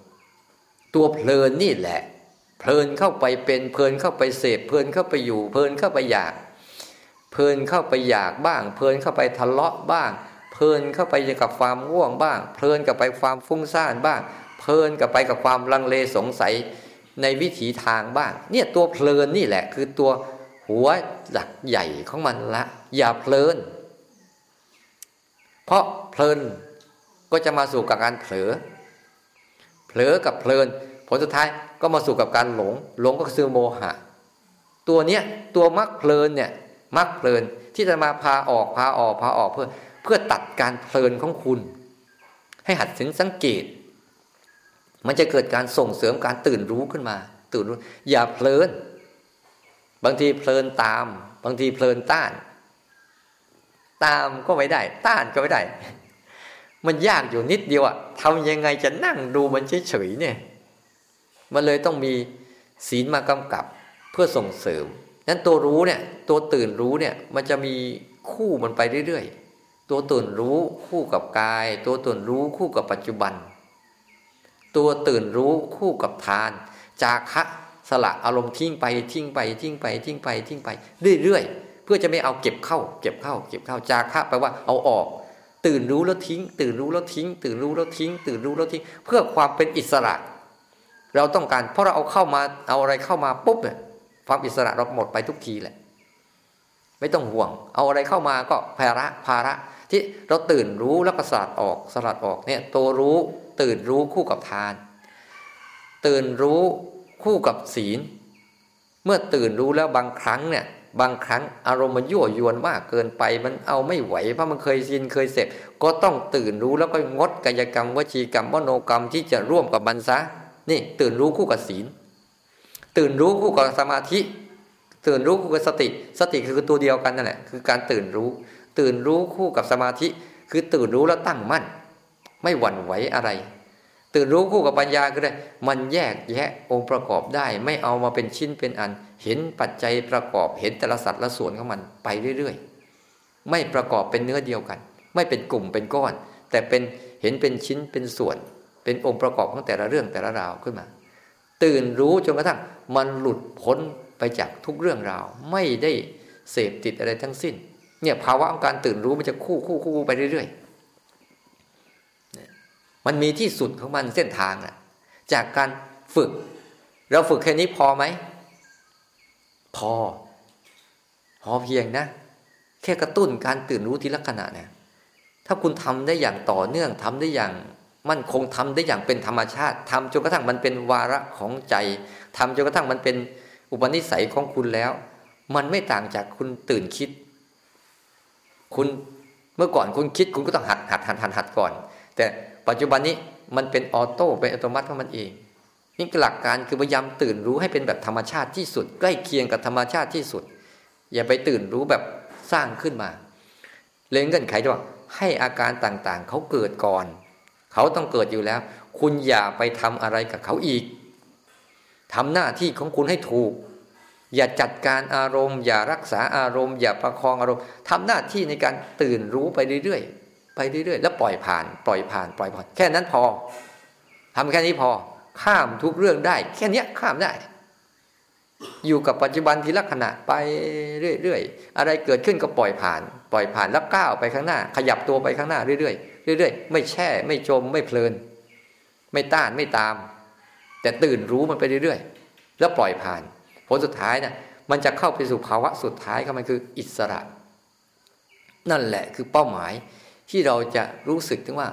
ตัวเพลินนี่แหละ เพลินเข้าไปเป็นเพลินเข้าไปเสพเพลินเข้าไปอยู่ เพลินเข้าไปอยาก เพลินเข้าไปอยากบ้าง เพลินเข้าไปทะเลาะบ้าง เพลินเข้าไปกับความง่วงบ้าง เพลินกับไปความฟุ้งซ่านบ้าง เพลินกับไปกับความลังเลสงสัยในวิถีทางบ้าง เนี่ยตัวเพลินนี่แหละ คือตัวหัวหลักใหญ่ของมันละ อย่าเพลิน เพราะเพลินก็จะมาสู่กับการเผลอ เผลอกับเพลินผลสุดท้ายก็มาสู่กับการหลง หลงก็คือโมหะ ตัวเนี้ยตัวมักเพลินเนี่ยมักเพลินที่จะมาพาออกพาออกพาออกเพื่อ เพื่อตัดการเพลินของคุณ ให้หัดถึงสังเกต มันจะเกิดการส่งเสริมการตื่นรู้ขึ้นมา ตื่นรู้ อย่าเพลิน บางทีเพลินตาม บางทีเพลินต้าน ตามก็ไม่ได้ ต้านก็ไม่ได้ มันยากอยู่นิดเดียวอะทำยังไงจะนั่งดูมันเฉยๆเนี่ย มันเลยต้องมีศีลมากำกับเพื่อส่งเสริมนั้นตัวรู้เนี่ย ตัวตื่นรู้เนี่ย มันจะมีคู่มันไปเรื่อยๆ ตัวตื่นรู้คู่กับกาย ตัวตื่นรู้คู่กับปัจจุบัน ตัวตื่นรู้คู่กับทาน จาคะสละอารมณ์ทิ้งไปทิ้งไปทิ้งไปทิ้งไปทิ้งไปเรื่อยๆเพื่อจะไม่เอาเก็บเข้า เก็บเข้า เก็บเข้าจาคะแปลว่าเอาออก ตื่นรู้แล้วทิ้ง ตื่นรู้แล้วทิ้ง ตื่นรู้แล้วทิ้ง ตื่นรู้แล้วทิ้ง เพื่อความเป็นอิสระ เราต้องการเพราะเราเอาเข้ามาเอาอะไรเข้ามาปุ๊บเนี่ยความอิสระเราหมดไปทุกทีแหละ ไม่ต้องห่วง เอาอะไรเข้ามาก็ภาระภาระ ที่เราตื่นรู้แล้วก็สลัดออกสลัดออกเนี่ยตัวรู้ตื่นรู้คู่กับทาน ตื่นรู้คู่กับศีล เมื่อตื่นรู้แล้วบางครั้งเนี่ยบางครั้งอารมณ์มันยั่วยวนมากเกินไปมันเอาไม่ไหวเพราะมันเคยชินเคยเสพก็ต้องตื่นรู้แล้วก็งดกายกรรมวจีกรรมวโนกรรมที่จะร่วมกับมันซะนี่ตื่นรู้คู่กับศีล ตื่นรู้คู่กับสมาธิ ตื่นรู้คู่กับสติ สติคือตัวเดียวกันนั่นแหละคือการตื่นรู้ ตื่นรู้คู่กับสมาธิ คือตื่นรู้แล้วตั้งมั่น ไม่หวั่นไหวอะไร ตื่นรู้คู่กับปัญญาก็ได้ มันแยกแยะองค์ประกอบได้ ไม่เอามาเป็นชิ้นเป็นอัน เห็นปัจจัยประกอบเห็นแต่ละสัตว์ละส่วนของมันไปเรื่อยๆ ไม่ประกอบเป็นเนื้อเดียวกัน ไม่เป็นกลุ่มเป็นก้อน แต่เป็นเห็นเป็นชิ้นเป็นส่วน เป็นองค์ประกอบของแต่ละเรื่องแต่ละราวขึ้นมา ตื่นรู้จนกระทั่งมันหลุดพ้นไปจากทุกเรื่องราว ไม่ได้เสพติดอะไรทั้งสิ้น เนี่ยภาวะของการตื่นรู้มันจะคู่คู่คู่ไปเรื่อยๆมันมีที่สุดของมันเส้นทางอะจากการฝึก เราฝึกแค่นี้พอไหม พอ พอเพียงนะ แค่กระตุ้นการตื่นรู้ทีละขณะเนี่ยถ้าคุณทำได้อย่างต่อเนื่องทำได้อย่างมั่นคงทำได้อย่างเป็นธรรมชาติทำจนกระทั่งมันเป็นวาระของใจทำจนกระทั่งมันเป็นอุปนิสัยของคุณแล้ว มันไม่ต่างจากคุณตื่นคิด คุณเมื่อก่อนคุณคิดคุณก็ต้องหัดหัดหัดหัดหัดก่อน แต่ปัจจุบันนี้มันเป็นออโต้เป็นอัตโนมัติของมันเองนี่หลักการคือพยายามตื่นรู้ให้เป็นแบบธรรมชาติที่สุด ใกล้เคียงกับธรรมชาติที่สุด อย่าไปตื่นรู้แบบสร้างขึ้นมาเลยเงื่อนไขว่าให้อาการต่างๆ เขาเกิดก่อน เขาต้องเกิดอยู่แล้ว คุณอย่าไปทำอะไรกับเขาอีกทำหน้าที่ของคุณให้ถูก อย่าจัดการอารมณ์ อย่ารักษาอารมณ์ อย่าประคองอารมณ์ทำหน้าที่ในการตื่นรู้ไปเรื่อยๆไปเรื่อยๆ แล้วปล่อยผ่านปล่อยผ่านปล่อยผ่านแค่นั้นพอทำแค่นี้พอ ข้ามทุกเรื่องได้ แค่นี้ข้ามได้ อยู่กับปัจจุบันทีละขณะไปเรื่อยๆอะไรเกิดขึ้นก็ปล่อยผ่าน ปล่อยผ่านแล้วก้าวไปข้างหน้า ขยับตัวไปข้างหน้าเรื่อยๆเรื่อยๆ ไม่แช่ ไม่จมไม่เพลิน ไม่ต้านไม่ตาม แต่ตื่นรู้มันไปเรื่อยๆ แล้วปล่อยผ่าน ผลสุดท้ายนะ่ะมันจะเข้าไปสู่ภาวะสุดท้ายก็มันคืออิสระ นั่นแหละคือเป้าหมายที่เราจะรู้สึกถึงว่า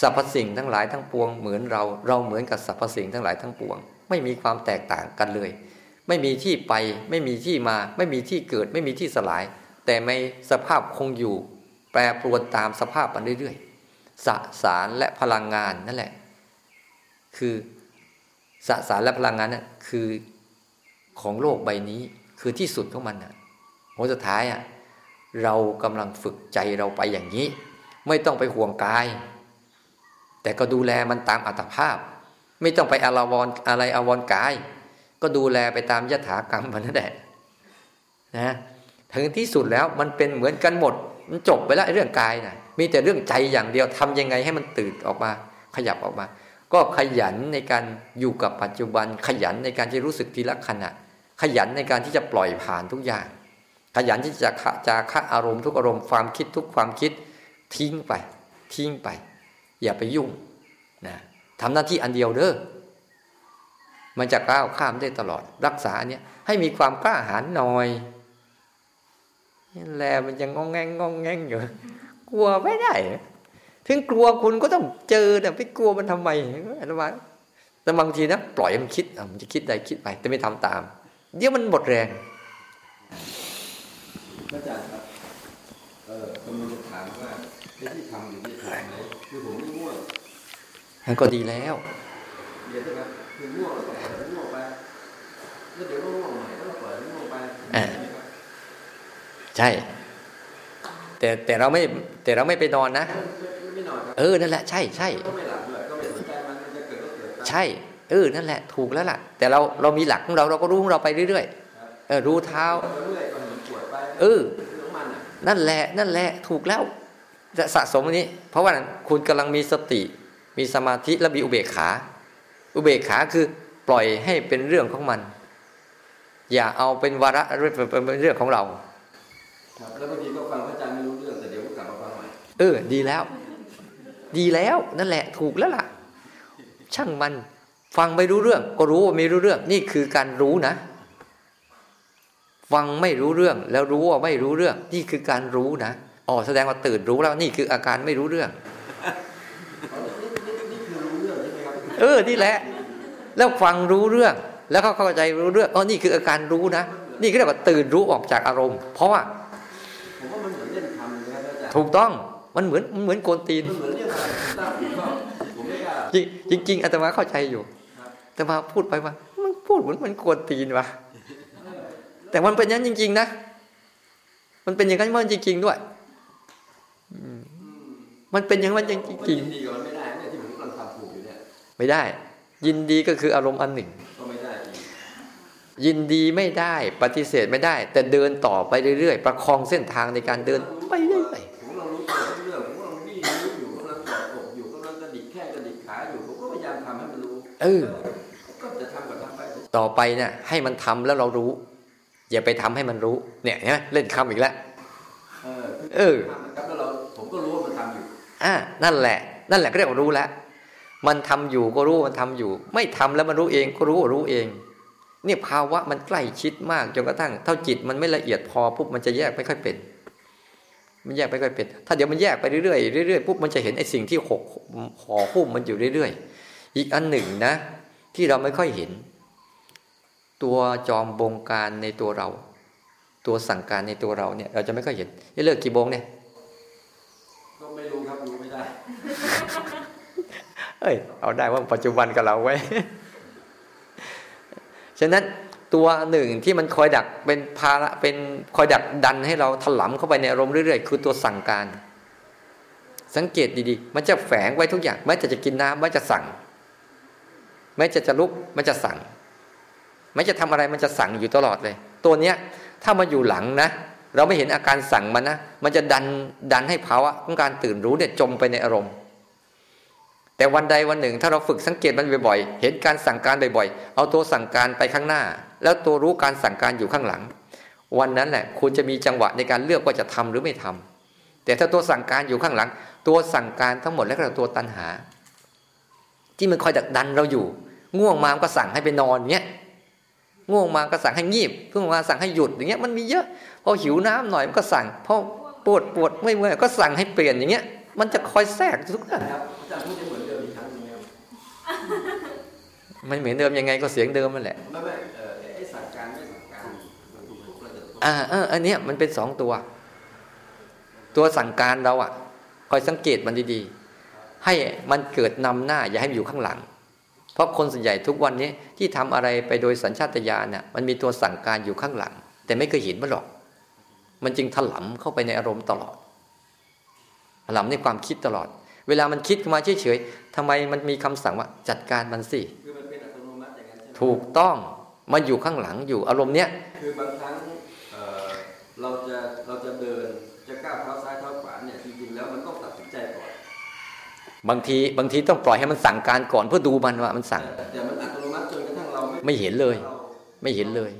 สรรพสิ่งทั้งหลายทั้งปวงเหมือนเราเราเหมือนกับสรรพสิ่งทั้งหลายทั้งปวง ไม่มีความแตกต่างกันเลย ไม่มีที่ไปไม่มีที่มา ไม่มีที่เกิด ไม่มีที่สลาย แต่ไม่สภาพคงอยู่ แปรปรวนตามสภาพมันเรื่อยๆสสารและพลังงานนั่นแหละ คือสสารและพลังงานนั่นคือ ของโลกใบนี้คือที่สุดของมันนะผลสุดท้ายอะเรากำลังฝึกใจเราไปอย่างนี้ ไม่ต้องไปห่วงกาย แต่ก็ดูแลมันตามอัตภาพ ไม่ต้องไปอารวรอะไรอาวรกาย ก็ดูแลไปตามยถากรรมมันนั่นแหละนะถึงที่สุดแล้วมันเป็นเหมือนกันหมด มันจบไปแล้วเรื่องกายนะมีแต่เรื่องใจอย่างเดียวทำยังไงให้มันตื่นออกมา ขยับออกมา ก็ขยันในการอยู่กับปัจจุบันขยันในการที่รู้สึกทีละขณะ ขยันในการที่จะปล่อยผ่านทุกอย่าง ขยันที่จะจะคะอารมณ์ทุกอารมณ์ความคิดทุกความคิดทิ้งไป ทิ้งไป อย่าไปยุ่งนะทำหน้าที่อันเดียวเด้อมันจะก้าวข้ามได้ตลอด รักษาเนี้ยให้มีความกล้าหาญหน่อยแลมันยังงองแงงงองแงงอยู่กลัวไม่ได้ ถึงกลัวคุณก็ต้องเจอแต่ไปกลัวมันทำไมอะไรวะแต่บางทีนะปล่อยมันคิดมันจะคิดใดคิดไปแต่ไม่ทำตาม เดี๋ยวมันหมดแรง
พระอาจารย์ครับเออผมจะถามว่าไอ้ที่ทำอยู่ที่ทำไหนคือผมไม่ง่วง
มันก็ดีแล้ว
เดี๋ยวนะครับคือง่วงแล้วก็ปล่อยง่วงไปแล้วเดี๋ยวก็ง่วงใหม่แล้วก็ปล่อยง่วงไป
อ่าใช่ แต่แต่เราไม่แต่เราไม่ไปนอนนะ
ไม่ไม่ไม่นอนครับ
เออนั่นแหละ ใช่ใช่
ก็ไม่หลับด้วยก็ไม่สนใจมันมันจะเกิดก็เกิดไป
ใช่ เออนั่นแหละถูกแล้วล่ะ แต่เราเรามีหลักของเราเราก็รู้ของเราไปเรื่อยๆเออรู้เท้า
ก็เรื่อยก็เห็นปวดไป
เออ
เรื่องของมันอะ
นั่นแหละนั่นแหละถูกแล้วจะสะสมอันนี้ เพราะว่าคุณกำลังมีสติ มีสมาธิและมีอุเบกขา อุเบกขาคือปล่อยให้เป็นเรื่องของมัน อย่าเอาเป็นวาระเป็นเรื่องของเรา
ครับแล้วบางทีก็ฟังพระอาจารย์ไม่รู้เรื่องแต่เดี๋ยวก็กลับมาฟังใหม่
เออ ดีแล้ว ดีแล้วนั่นแหละ ถูกแล้วล่ะ ช่างมัน ฟังไม่รู้เรื่อง ก็รู้ว่าไม่รู้เรื่อง นี่คือการรู้นะ ฟังไม่รู้เรื่อง แล้วรู้ว่าไม่รู้เรื่อง นี่คือการรู้นะอ๋อแสดงว่าตื่นรู้แล้ว นี่คืออาการไม่รู้เรื่อง
อ๋อนี่นี่นี่คือรู้เรื่องใช่ไหมครับ
เออนี่แหละ แล้วฟังรู้เรื่อง แล้วเขาเข้าใจรู้เรื่องอ๋อนี่คืออาการรู้นะนี่ก็เรียกว่าตื่นรู้ออกจากอารมณ์ เพราะว่า
ผมว่ามันเหมือนเล่นคำนะครับพระอาจารย์
ถูกต้องมันเหมือนมันเหมือนโกนตีน
มันเหมือนเรื่องอะไรผมทราบผมก็ผมไม่กล้า
จริงจริงๆอาตมาเข้าใจอยู่
ครับ
แต่มาพูดไปว่ามันพูดเหมือนมันกวนตีนวะแต่มันเป็นอย่างนั้นจริง ๆ นะ มันเป็นอย่างนั้นมันจริง ๆ ด้วยอืมมันเป็นอย่างนั้นจริง
ผม
จริง
ยินดีกับมันไม่ได้เนี่ยที่ผมกำลังทำถูกอยู่เนี่ย
ๆไม่ได้ ยินดีก็คืออารมณ์อันหนึ่ง
ก็ไม่ได้อีก
ยินดีไม่ได้ ปฏิเสธไม่ได้ แต่เดินต่อไปเรื่อยๆ ประคองเส้นทางในการเดินไปเรื่อย
ผมกำลังรู้ตัวทุกเรื่องผมกำลังวิ่งรู้อยู่กำลังกอดอกอยู่กำลังกระดิกแข้งกระดิกขาอยู่ผมก็พยายามทำให้มันรู้
ๆเออ
ก็จะทำกับทำไป
ต่อไปเนี่ยให้มันทำแล้วเรารู้ อย่าไปทำให้มันรู้ เนี่ยเห็นไหมเล่นคำอีกแล้ว
เออ
เออ
ทำนะครับแล้วเราผมก็รู้ว่ามันทำอยู่
อ่านั่นแหละ นั่นแหละก็เรียกว่ารู้แล้วมันทำอยู่ก็รู้ว่ามันทำอยู่ ไม่ทำแล้วมันรู้เองก็รู้ว่ารู้เองเนี่ยภาวะมันใกล้ชิดมากจนกระทั่งเท่าจิตมันไม่ละเอียดพอปุ๊บมันจะแยกไม่ค่อยเป็น มันแยกไม่ค่อยเป็น ถ้าเดี๋ยวมันแยกไปเรื่อยๆเรื่อยๆปุ๊บมันจะเห็นไอ้สิ่งที่หกห่อหุ้มมันอยู่เรื่อยๆ อีกอันหนึ่งนะ ที่เราไม่ค่อยเห็น ตัวจอมบงการในตัวเรา ตัวสั่งการในตัวเราเนี่ยเราจะไม่ค่อยเห็นไอ้เลิกกี่โมงเนี่ย
ก็ไม่รู้ครับรู้ไม่ได้
เอ้ยเอาได้ว่าปัจจุบันกับเราไว้ ฉะนั้นตัวหนึ่งที่มันคอยดักเป็นภาระเป็นคอยดักดันให้เราถลำเข้าไปในอารมณ์เรื่อยๆ คือตัวสั่งการ สังเกตดีๆ มันจะแฝงไว้ทุกอย่างแม้จะจะกินน้ำมันจะสั่ง แม้จะจะลุกมันจะสั่ง แม้จะทำอะไรมันจะสั่งอยู่ตลอดเลย ตัวเนี้ยถ้ามาอยู่หลังนะ เราไม่เห็นอาการสั่งมันนะ มันจะดันดันให้ภาวะของการตื่นรู้เนี่ยจมไปในอารมณ์ แต่วันใดวันหนึ่ง ถ้าเราฝึกสังเกตมันบ่อยๆ เห็นการสั่งการบ่อยๆ เอาตัวสั่งการไปข้างหน้า แล้วตัวรู้การสั่งการอยู่ข้างหลัง วันนั้นแหละคุณจะมีจังหวะในการเลือกว่าจะทำหรือไม่ทำแต่ถ้าตัวสั่งการอยู่ข้างหลัง ตัวสั่งการทั้งหมดแล้วก็ตัวตัณหา ที่มันคอยดักดันเราอยู่ ง่วงมามก็สั่งให้ไปนอนเงี้ย ง่วงมาก็สั่งให้งีบเพิ่งมาสั่งให้หยุดอย่างเงี้ยมันมีเยอะพอหิวน้ำหน่อยมันก็สั่งพอปวดปวดไม่เมื่อยก็สั่งให้เปลี่ยนอย่างเงี้ย มันจะคอยแทรกทุกอย่าง
ครับอาจารย์พูดจะเหมือนเดิมอีกครั้งหนึงครับ
มันเหมือนเดิมยังไงก็เสียงเดิมนั่นแหละ
ไม่ไม่เออไอ้สั่งการไม่สั่งการมันถูกถูกแล้วจะถูก
อ่าเอออันเนี้ยมันเป็นสองตัว ตัวสั่งการเราอะคอยสังเกตมันดีๆให้มันเกิดนำหน้า อย่าให้มันอยู่ข้างหลัง เพราะคนส่วนใหญ่ทุกวันนี้ที่ทำอะไรไปโดยสัญชาตญาณเนี่ยมันมีตัวสั่งการอยู่ข้างหลัง แต่ไม่เคยเห็นมันหรอก มันจึงถลำเข้าไปในอารมณ์ตลอดถลำในความคิดตลอด เวลามันคิดขึ้นมาเฉยๆทำไมมันมีคำสั่งว่าจัดการมันสิ
คือมันเป็นอัตโนมัติอย่างนั้นใช่ไหม
ถูกต้องมันอยู่ข้างหลังอยู่อารมณ์เนี้ย
คือบางครั้งเอ่อเราจะเราจะเดินจะก้าวเท้าซ้ายเท้าขวาเนี่ยจริงๆแล้วมันต้องตัดสินใจก่อน
บางทีบางทีต้องปล่อยให้มันสั่งการก่อนเพื่อดูมันว่ามันสั่ง
แต่แต่มันอัตโนมัติจนกระทั่งเราไม่
ไม่เห็นเลย
รา
ไม่เห็นเลย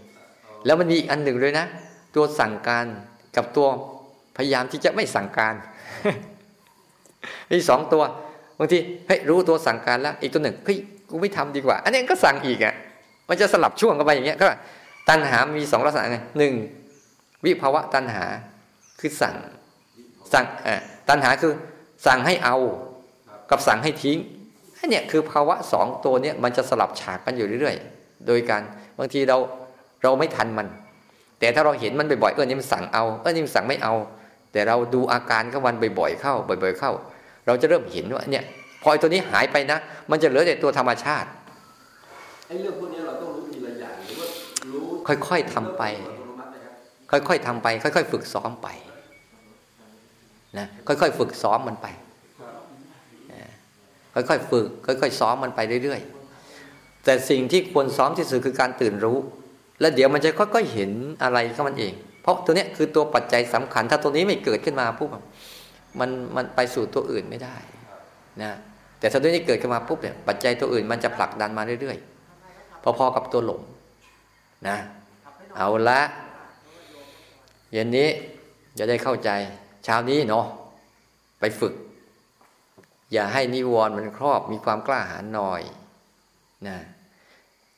แล้วมันมีอีกอันหนึ่งเลยนะ ตัวสั่งการกับตัวพยายามที่จะไม่สั่งการมีสองตัวบางทีเฮ้ยรู้ตัวสั่งการแล้ว อีกตัวหนึ่งเฮ้ยกูไม่ทำดีกว่า อันนี้ก็สั่งอีกอะมันจะสลับช่วงกันไปอย่างเงี้ยก็ตัณหามีสองลักษณะไงหนึ่งวิภาวะตัณหาคือสั่งสั่งเอ่อตัณหาคือสั่งให้เอา กับสั่งให้ทิ้งอันเนี้ยคือภาวะสองตัวเนี้ยมันจะสลับฉากกันอยู่เรื่อยๆ โดยการบางทีเราเราไม่ทันมัน แต่ถ้าเราเห็นมันบ่อยๆเออนี่มันสั่งเอาเออนี่มันสั่งไม่เอา แต่เราดูอาการของมันบ่อยๆเข้า บ่อย ๆเข้า เราจะเริ่มเห็นว่าเนี่ยพอตัวนี้หายไปนะ มันจะเหลือแต่ตัวธรรมชาติ
ไอ้เรื่องพวกนี้เราต้องรู้ทีละอย่างหรือว่ารู้
ค่อยๆทำไป
อัตโนมัตินะครับ
ค่อยๆทำไป ค่อย ๆ ฝึกซ้อมไปนะค่อยๆฝึกซ้อมมันไป ค่อยๆฝึก ค่อยๆซ้อมมันไปเรื่อยๆ แต่สิ่งที่ควรซ้อมที่สุดคือการตื่นรู้ แล้วเดี๋ยวมันจะค่อยๆเห็นอะไรของมันเอง เพราะตัวเนี้ยคือตัวปัจจัยสำคัญ ถ้าตัวนี้ไม่เกิดขึ้นมาปุ๊บมันมันไปสู่ตัวอื่นไม่ได้นะแต่ถ้าตัวนี้เกิดขึ้นมาปุ๊บเนี่ยปัจจัยตัวอื่นมันจะผลักดันมาเรื่อยๆ พอๆกับตัวหลงนะ เอาละเย็นนี้จะได้เข้าใจเช้านี้เนาะไปฝึก อย่าให้นิวรณ์มันครอบมีความกล้าหาญหน่อยนะ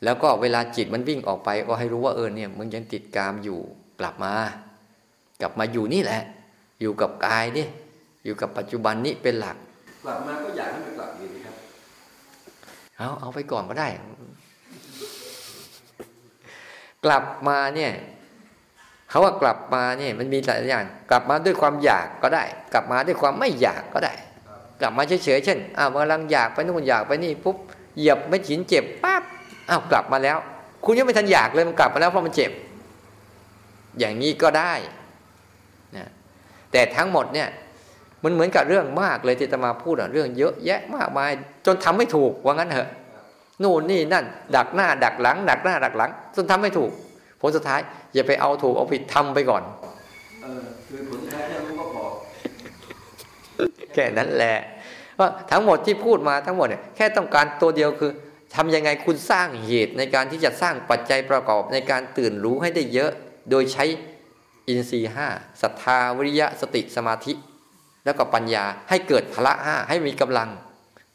แล้วก็เวลาจิตมันวิ่งออกไป ก็ให้รู้ว่าเออเนี่ยมึงยังติดกามอยู่กลับมา กลับมาอยู่นี่แหละ อยู่กับกายนี่อยู่กับปัจจุบันนี้เป็นหลัก
กลับมาก็อยากให้มันกลับอยู่ดีครับ
เอาเอาไปก่อนก็ได้ กลับมาเนี่ยเขาว่ากลับมาเนี่ยมันมีหลายอย่าง กลับมาด้วยความอยากก็ได้ กลับมาด้วยความไม่อยากก็ได้ กลับมาเฉยๆเช่นอ้าวกำลังอยากไปนู่นอยากไปนี่ปุ๊บเหยียบไม่ฉินเจ็บปั๊บอ้าวกลับมาแล้ว คุณยังไม่ทันอยากเลยมันกลับมาแล้วเพราะมันเจ็บ อย่างนี้ก็ได้นะแต่ทั้งหมดเนี่ยมันเหมือนกับเรื่องมากเลยที่จะมาพูดอะเรื่องเยอะแยะมากมาย จนทำไม่ถูกว่างั้นเถอะนู่นนี่นั่น ดักหน้า ดักหลัง ดักหน้า ดักหลังจนทำไม่ถูก ผลสุดท้ายอย่าไปเอาถูกเอาผิดทำไปก่อน
เออคือผลสุดท้ายแค่รู้ก็พอ
แค่นั้นแหละว่าทั้งหมดที่พูดมาทั้งหมดเนี่ยแค่ต้องการตัวเดียวคือทำยังไงคุณสร้างเหตุในการที่จะสร้างปัจจัยประกอบในการตื่นรู้ให้ได้เยอะ โดยใช้อินทรีย์ห้าศรัทธาวิริยะสติสมาธิ แล้วก็ปัญญาให้เกิดพละห้าให้มีกำลัง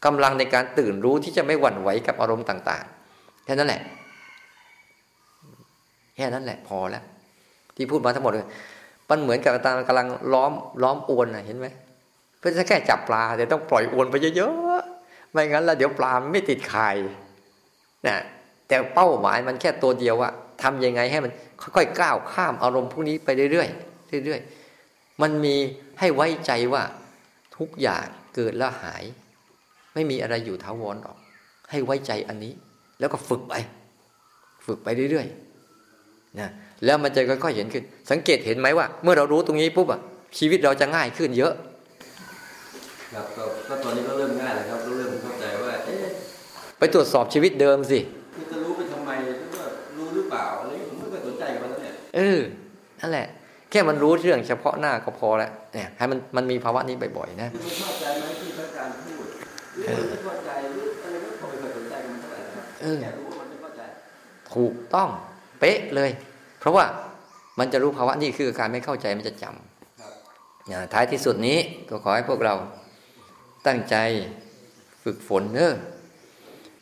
กำลังในการตื่นรู้ที่จะไม่หวั่นไหวกับอารมณ์ต่าง ๆ แค่นั้นแหละ แค่นั้นแหละพอแล้วที่พูดมาทั้งหมดเลยมันเหมือนกับตากำลังล้อมล้อมอวนนะเห็นไหม เพื่อจะแค่จับปลาแต่ต้องปล่อยอวนไปเยอะๆไม่งั้นแล้วเดี๋ยวปลาไม่ติดไข่นะแต่เป้าหมายมันแค่ตัวเดียวอะทำยังไงให้มันค่อยๆก้าวข้ามอารมณ์พวกนี้ไปเรื่อยๆเรื่อยๆมันมีให้ไว้ใจว่าทุกอย่างเกิดแล้วหาย ไม่มีอะไรอยู่ถาวรหรอก ให้ไว้ใจอันนี้ แล้วก็ฝึกไป ฝึกไปเรื่อยๆนะแล้วมันจะค่อยๆเห็นขึ้น สังเกตเห็นไหมว่า เมื่อเรารู้ตรงนี้ปุ๊บอะชีวิตเราจะง่ายขึ้นเยอะ
ครับก็ก็ตอนนี้ก็เริ่มง่ายแล้วครับเริ่มเข้าใจว่าเอ๊ะ
ไปตรวจสอบชีวิตเดิมสิ
คือจะรู้ไปทำไมหรือว่ารู้หรือเปล่าอะไรอย่างเงี้ยผมไม่เคยสนใจกับมันแล้วเนี่ย
เออนั่นแหละ แค่มันรู้เรื่องเฉพาะหน้าก็พอแล้วเนี่ยให้มันมันมีภาวะนี้บ่อยๆนะ
คือมันเข้าใจไหมที่พระอาจารย์พูดหรือมันไม่เข้าใจหรืออะไรก็ผมไม่เคยสนใจกับมันเท่าไหร่นะครับ
เออ
แค่รู้ว่ามันไม่เข้าใจ
ถูกต้องเป๊ะเลย เพราะว่ามันจะรู้ภาวะนี่คือการไม่เข้าใจมันจะจำ
ครับ
นะท้ายที่สุดนี้ก็ขอให้พวกเรา ตั้งใจฝึกฝนเนอะ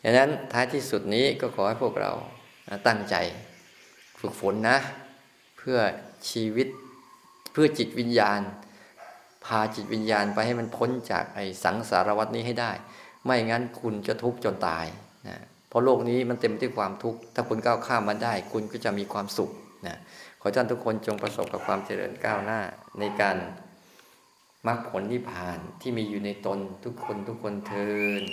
ฉะนั้นท้ายที่สุดนี้ก็ขอให้พวกเราตั้งใจฝึกฝนนะ เพื่อชีวิตเพื่อจิตวิญญาณ พาจิตวิญญาณไปให้มันพ้นจากไอ้สังสารวัฏนี้ให้ได้ ไม่งั้นคุณจะทุกข์จนตายนะเพราะโลกนี้มันเต็มไปด้วยความทุกข์ถ้าคุณก้าวข้ามมันได้ คุณก็จะมีความสุขนะขอท่านทุกคนจงประสบกับความเจริญก้าวหน้าในการ มรรคผลนิพพานที่มีอยู่ในตนทุกคนทุกคนเทิน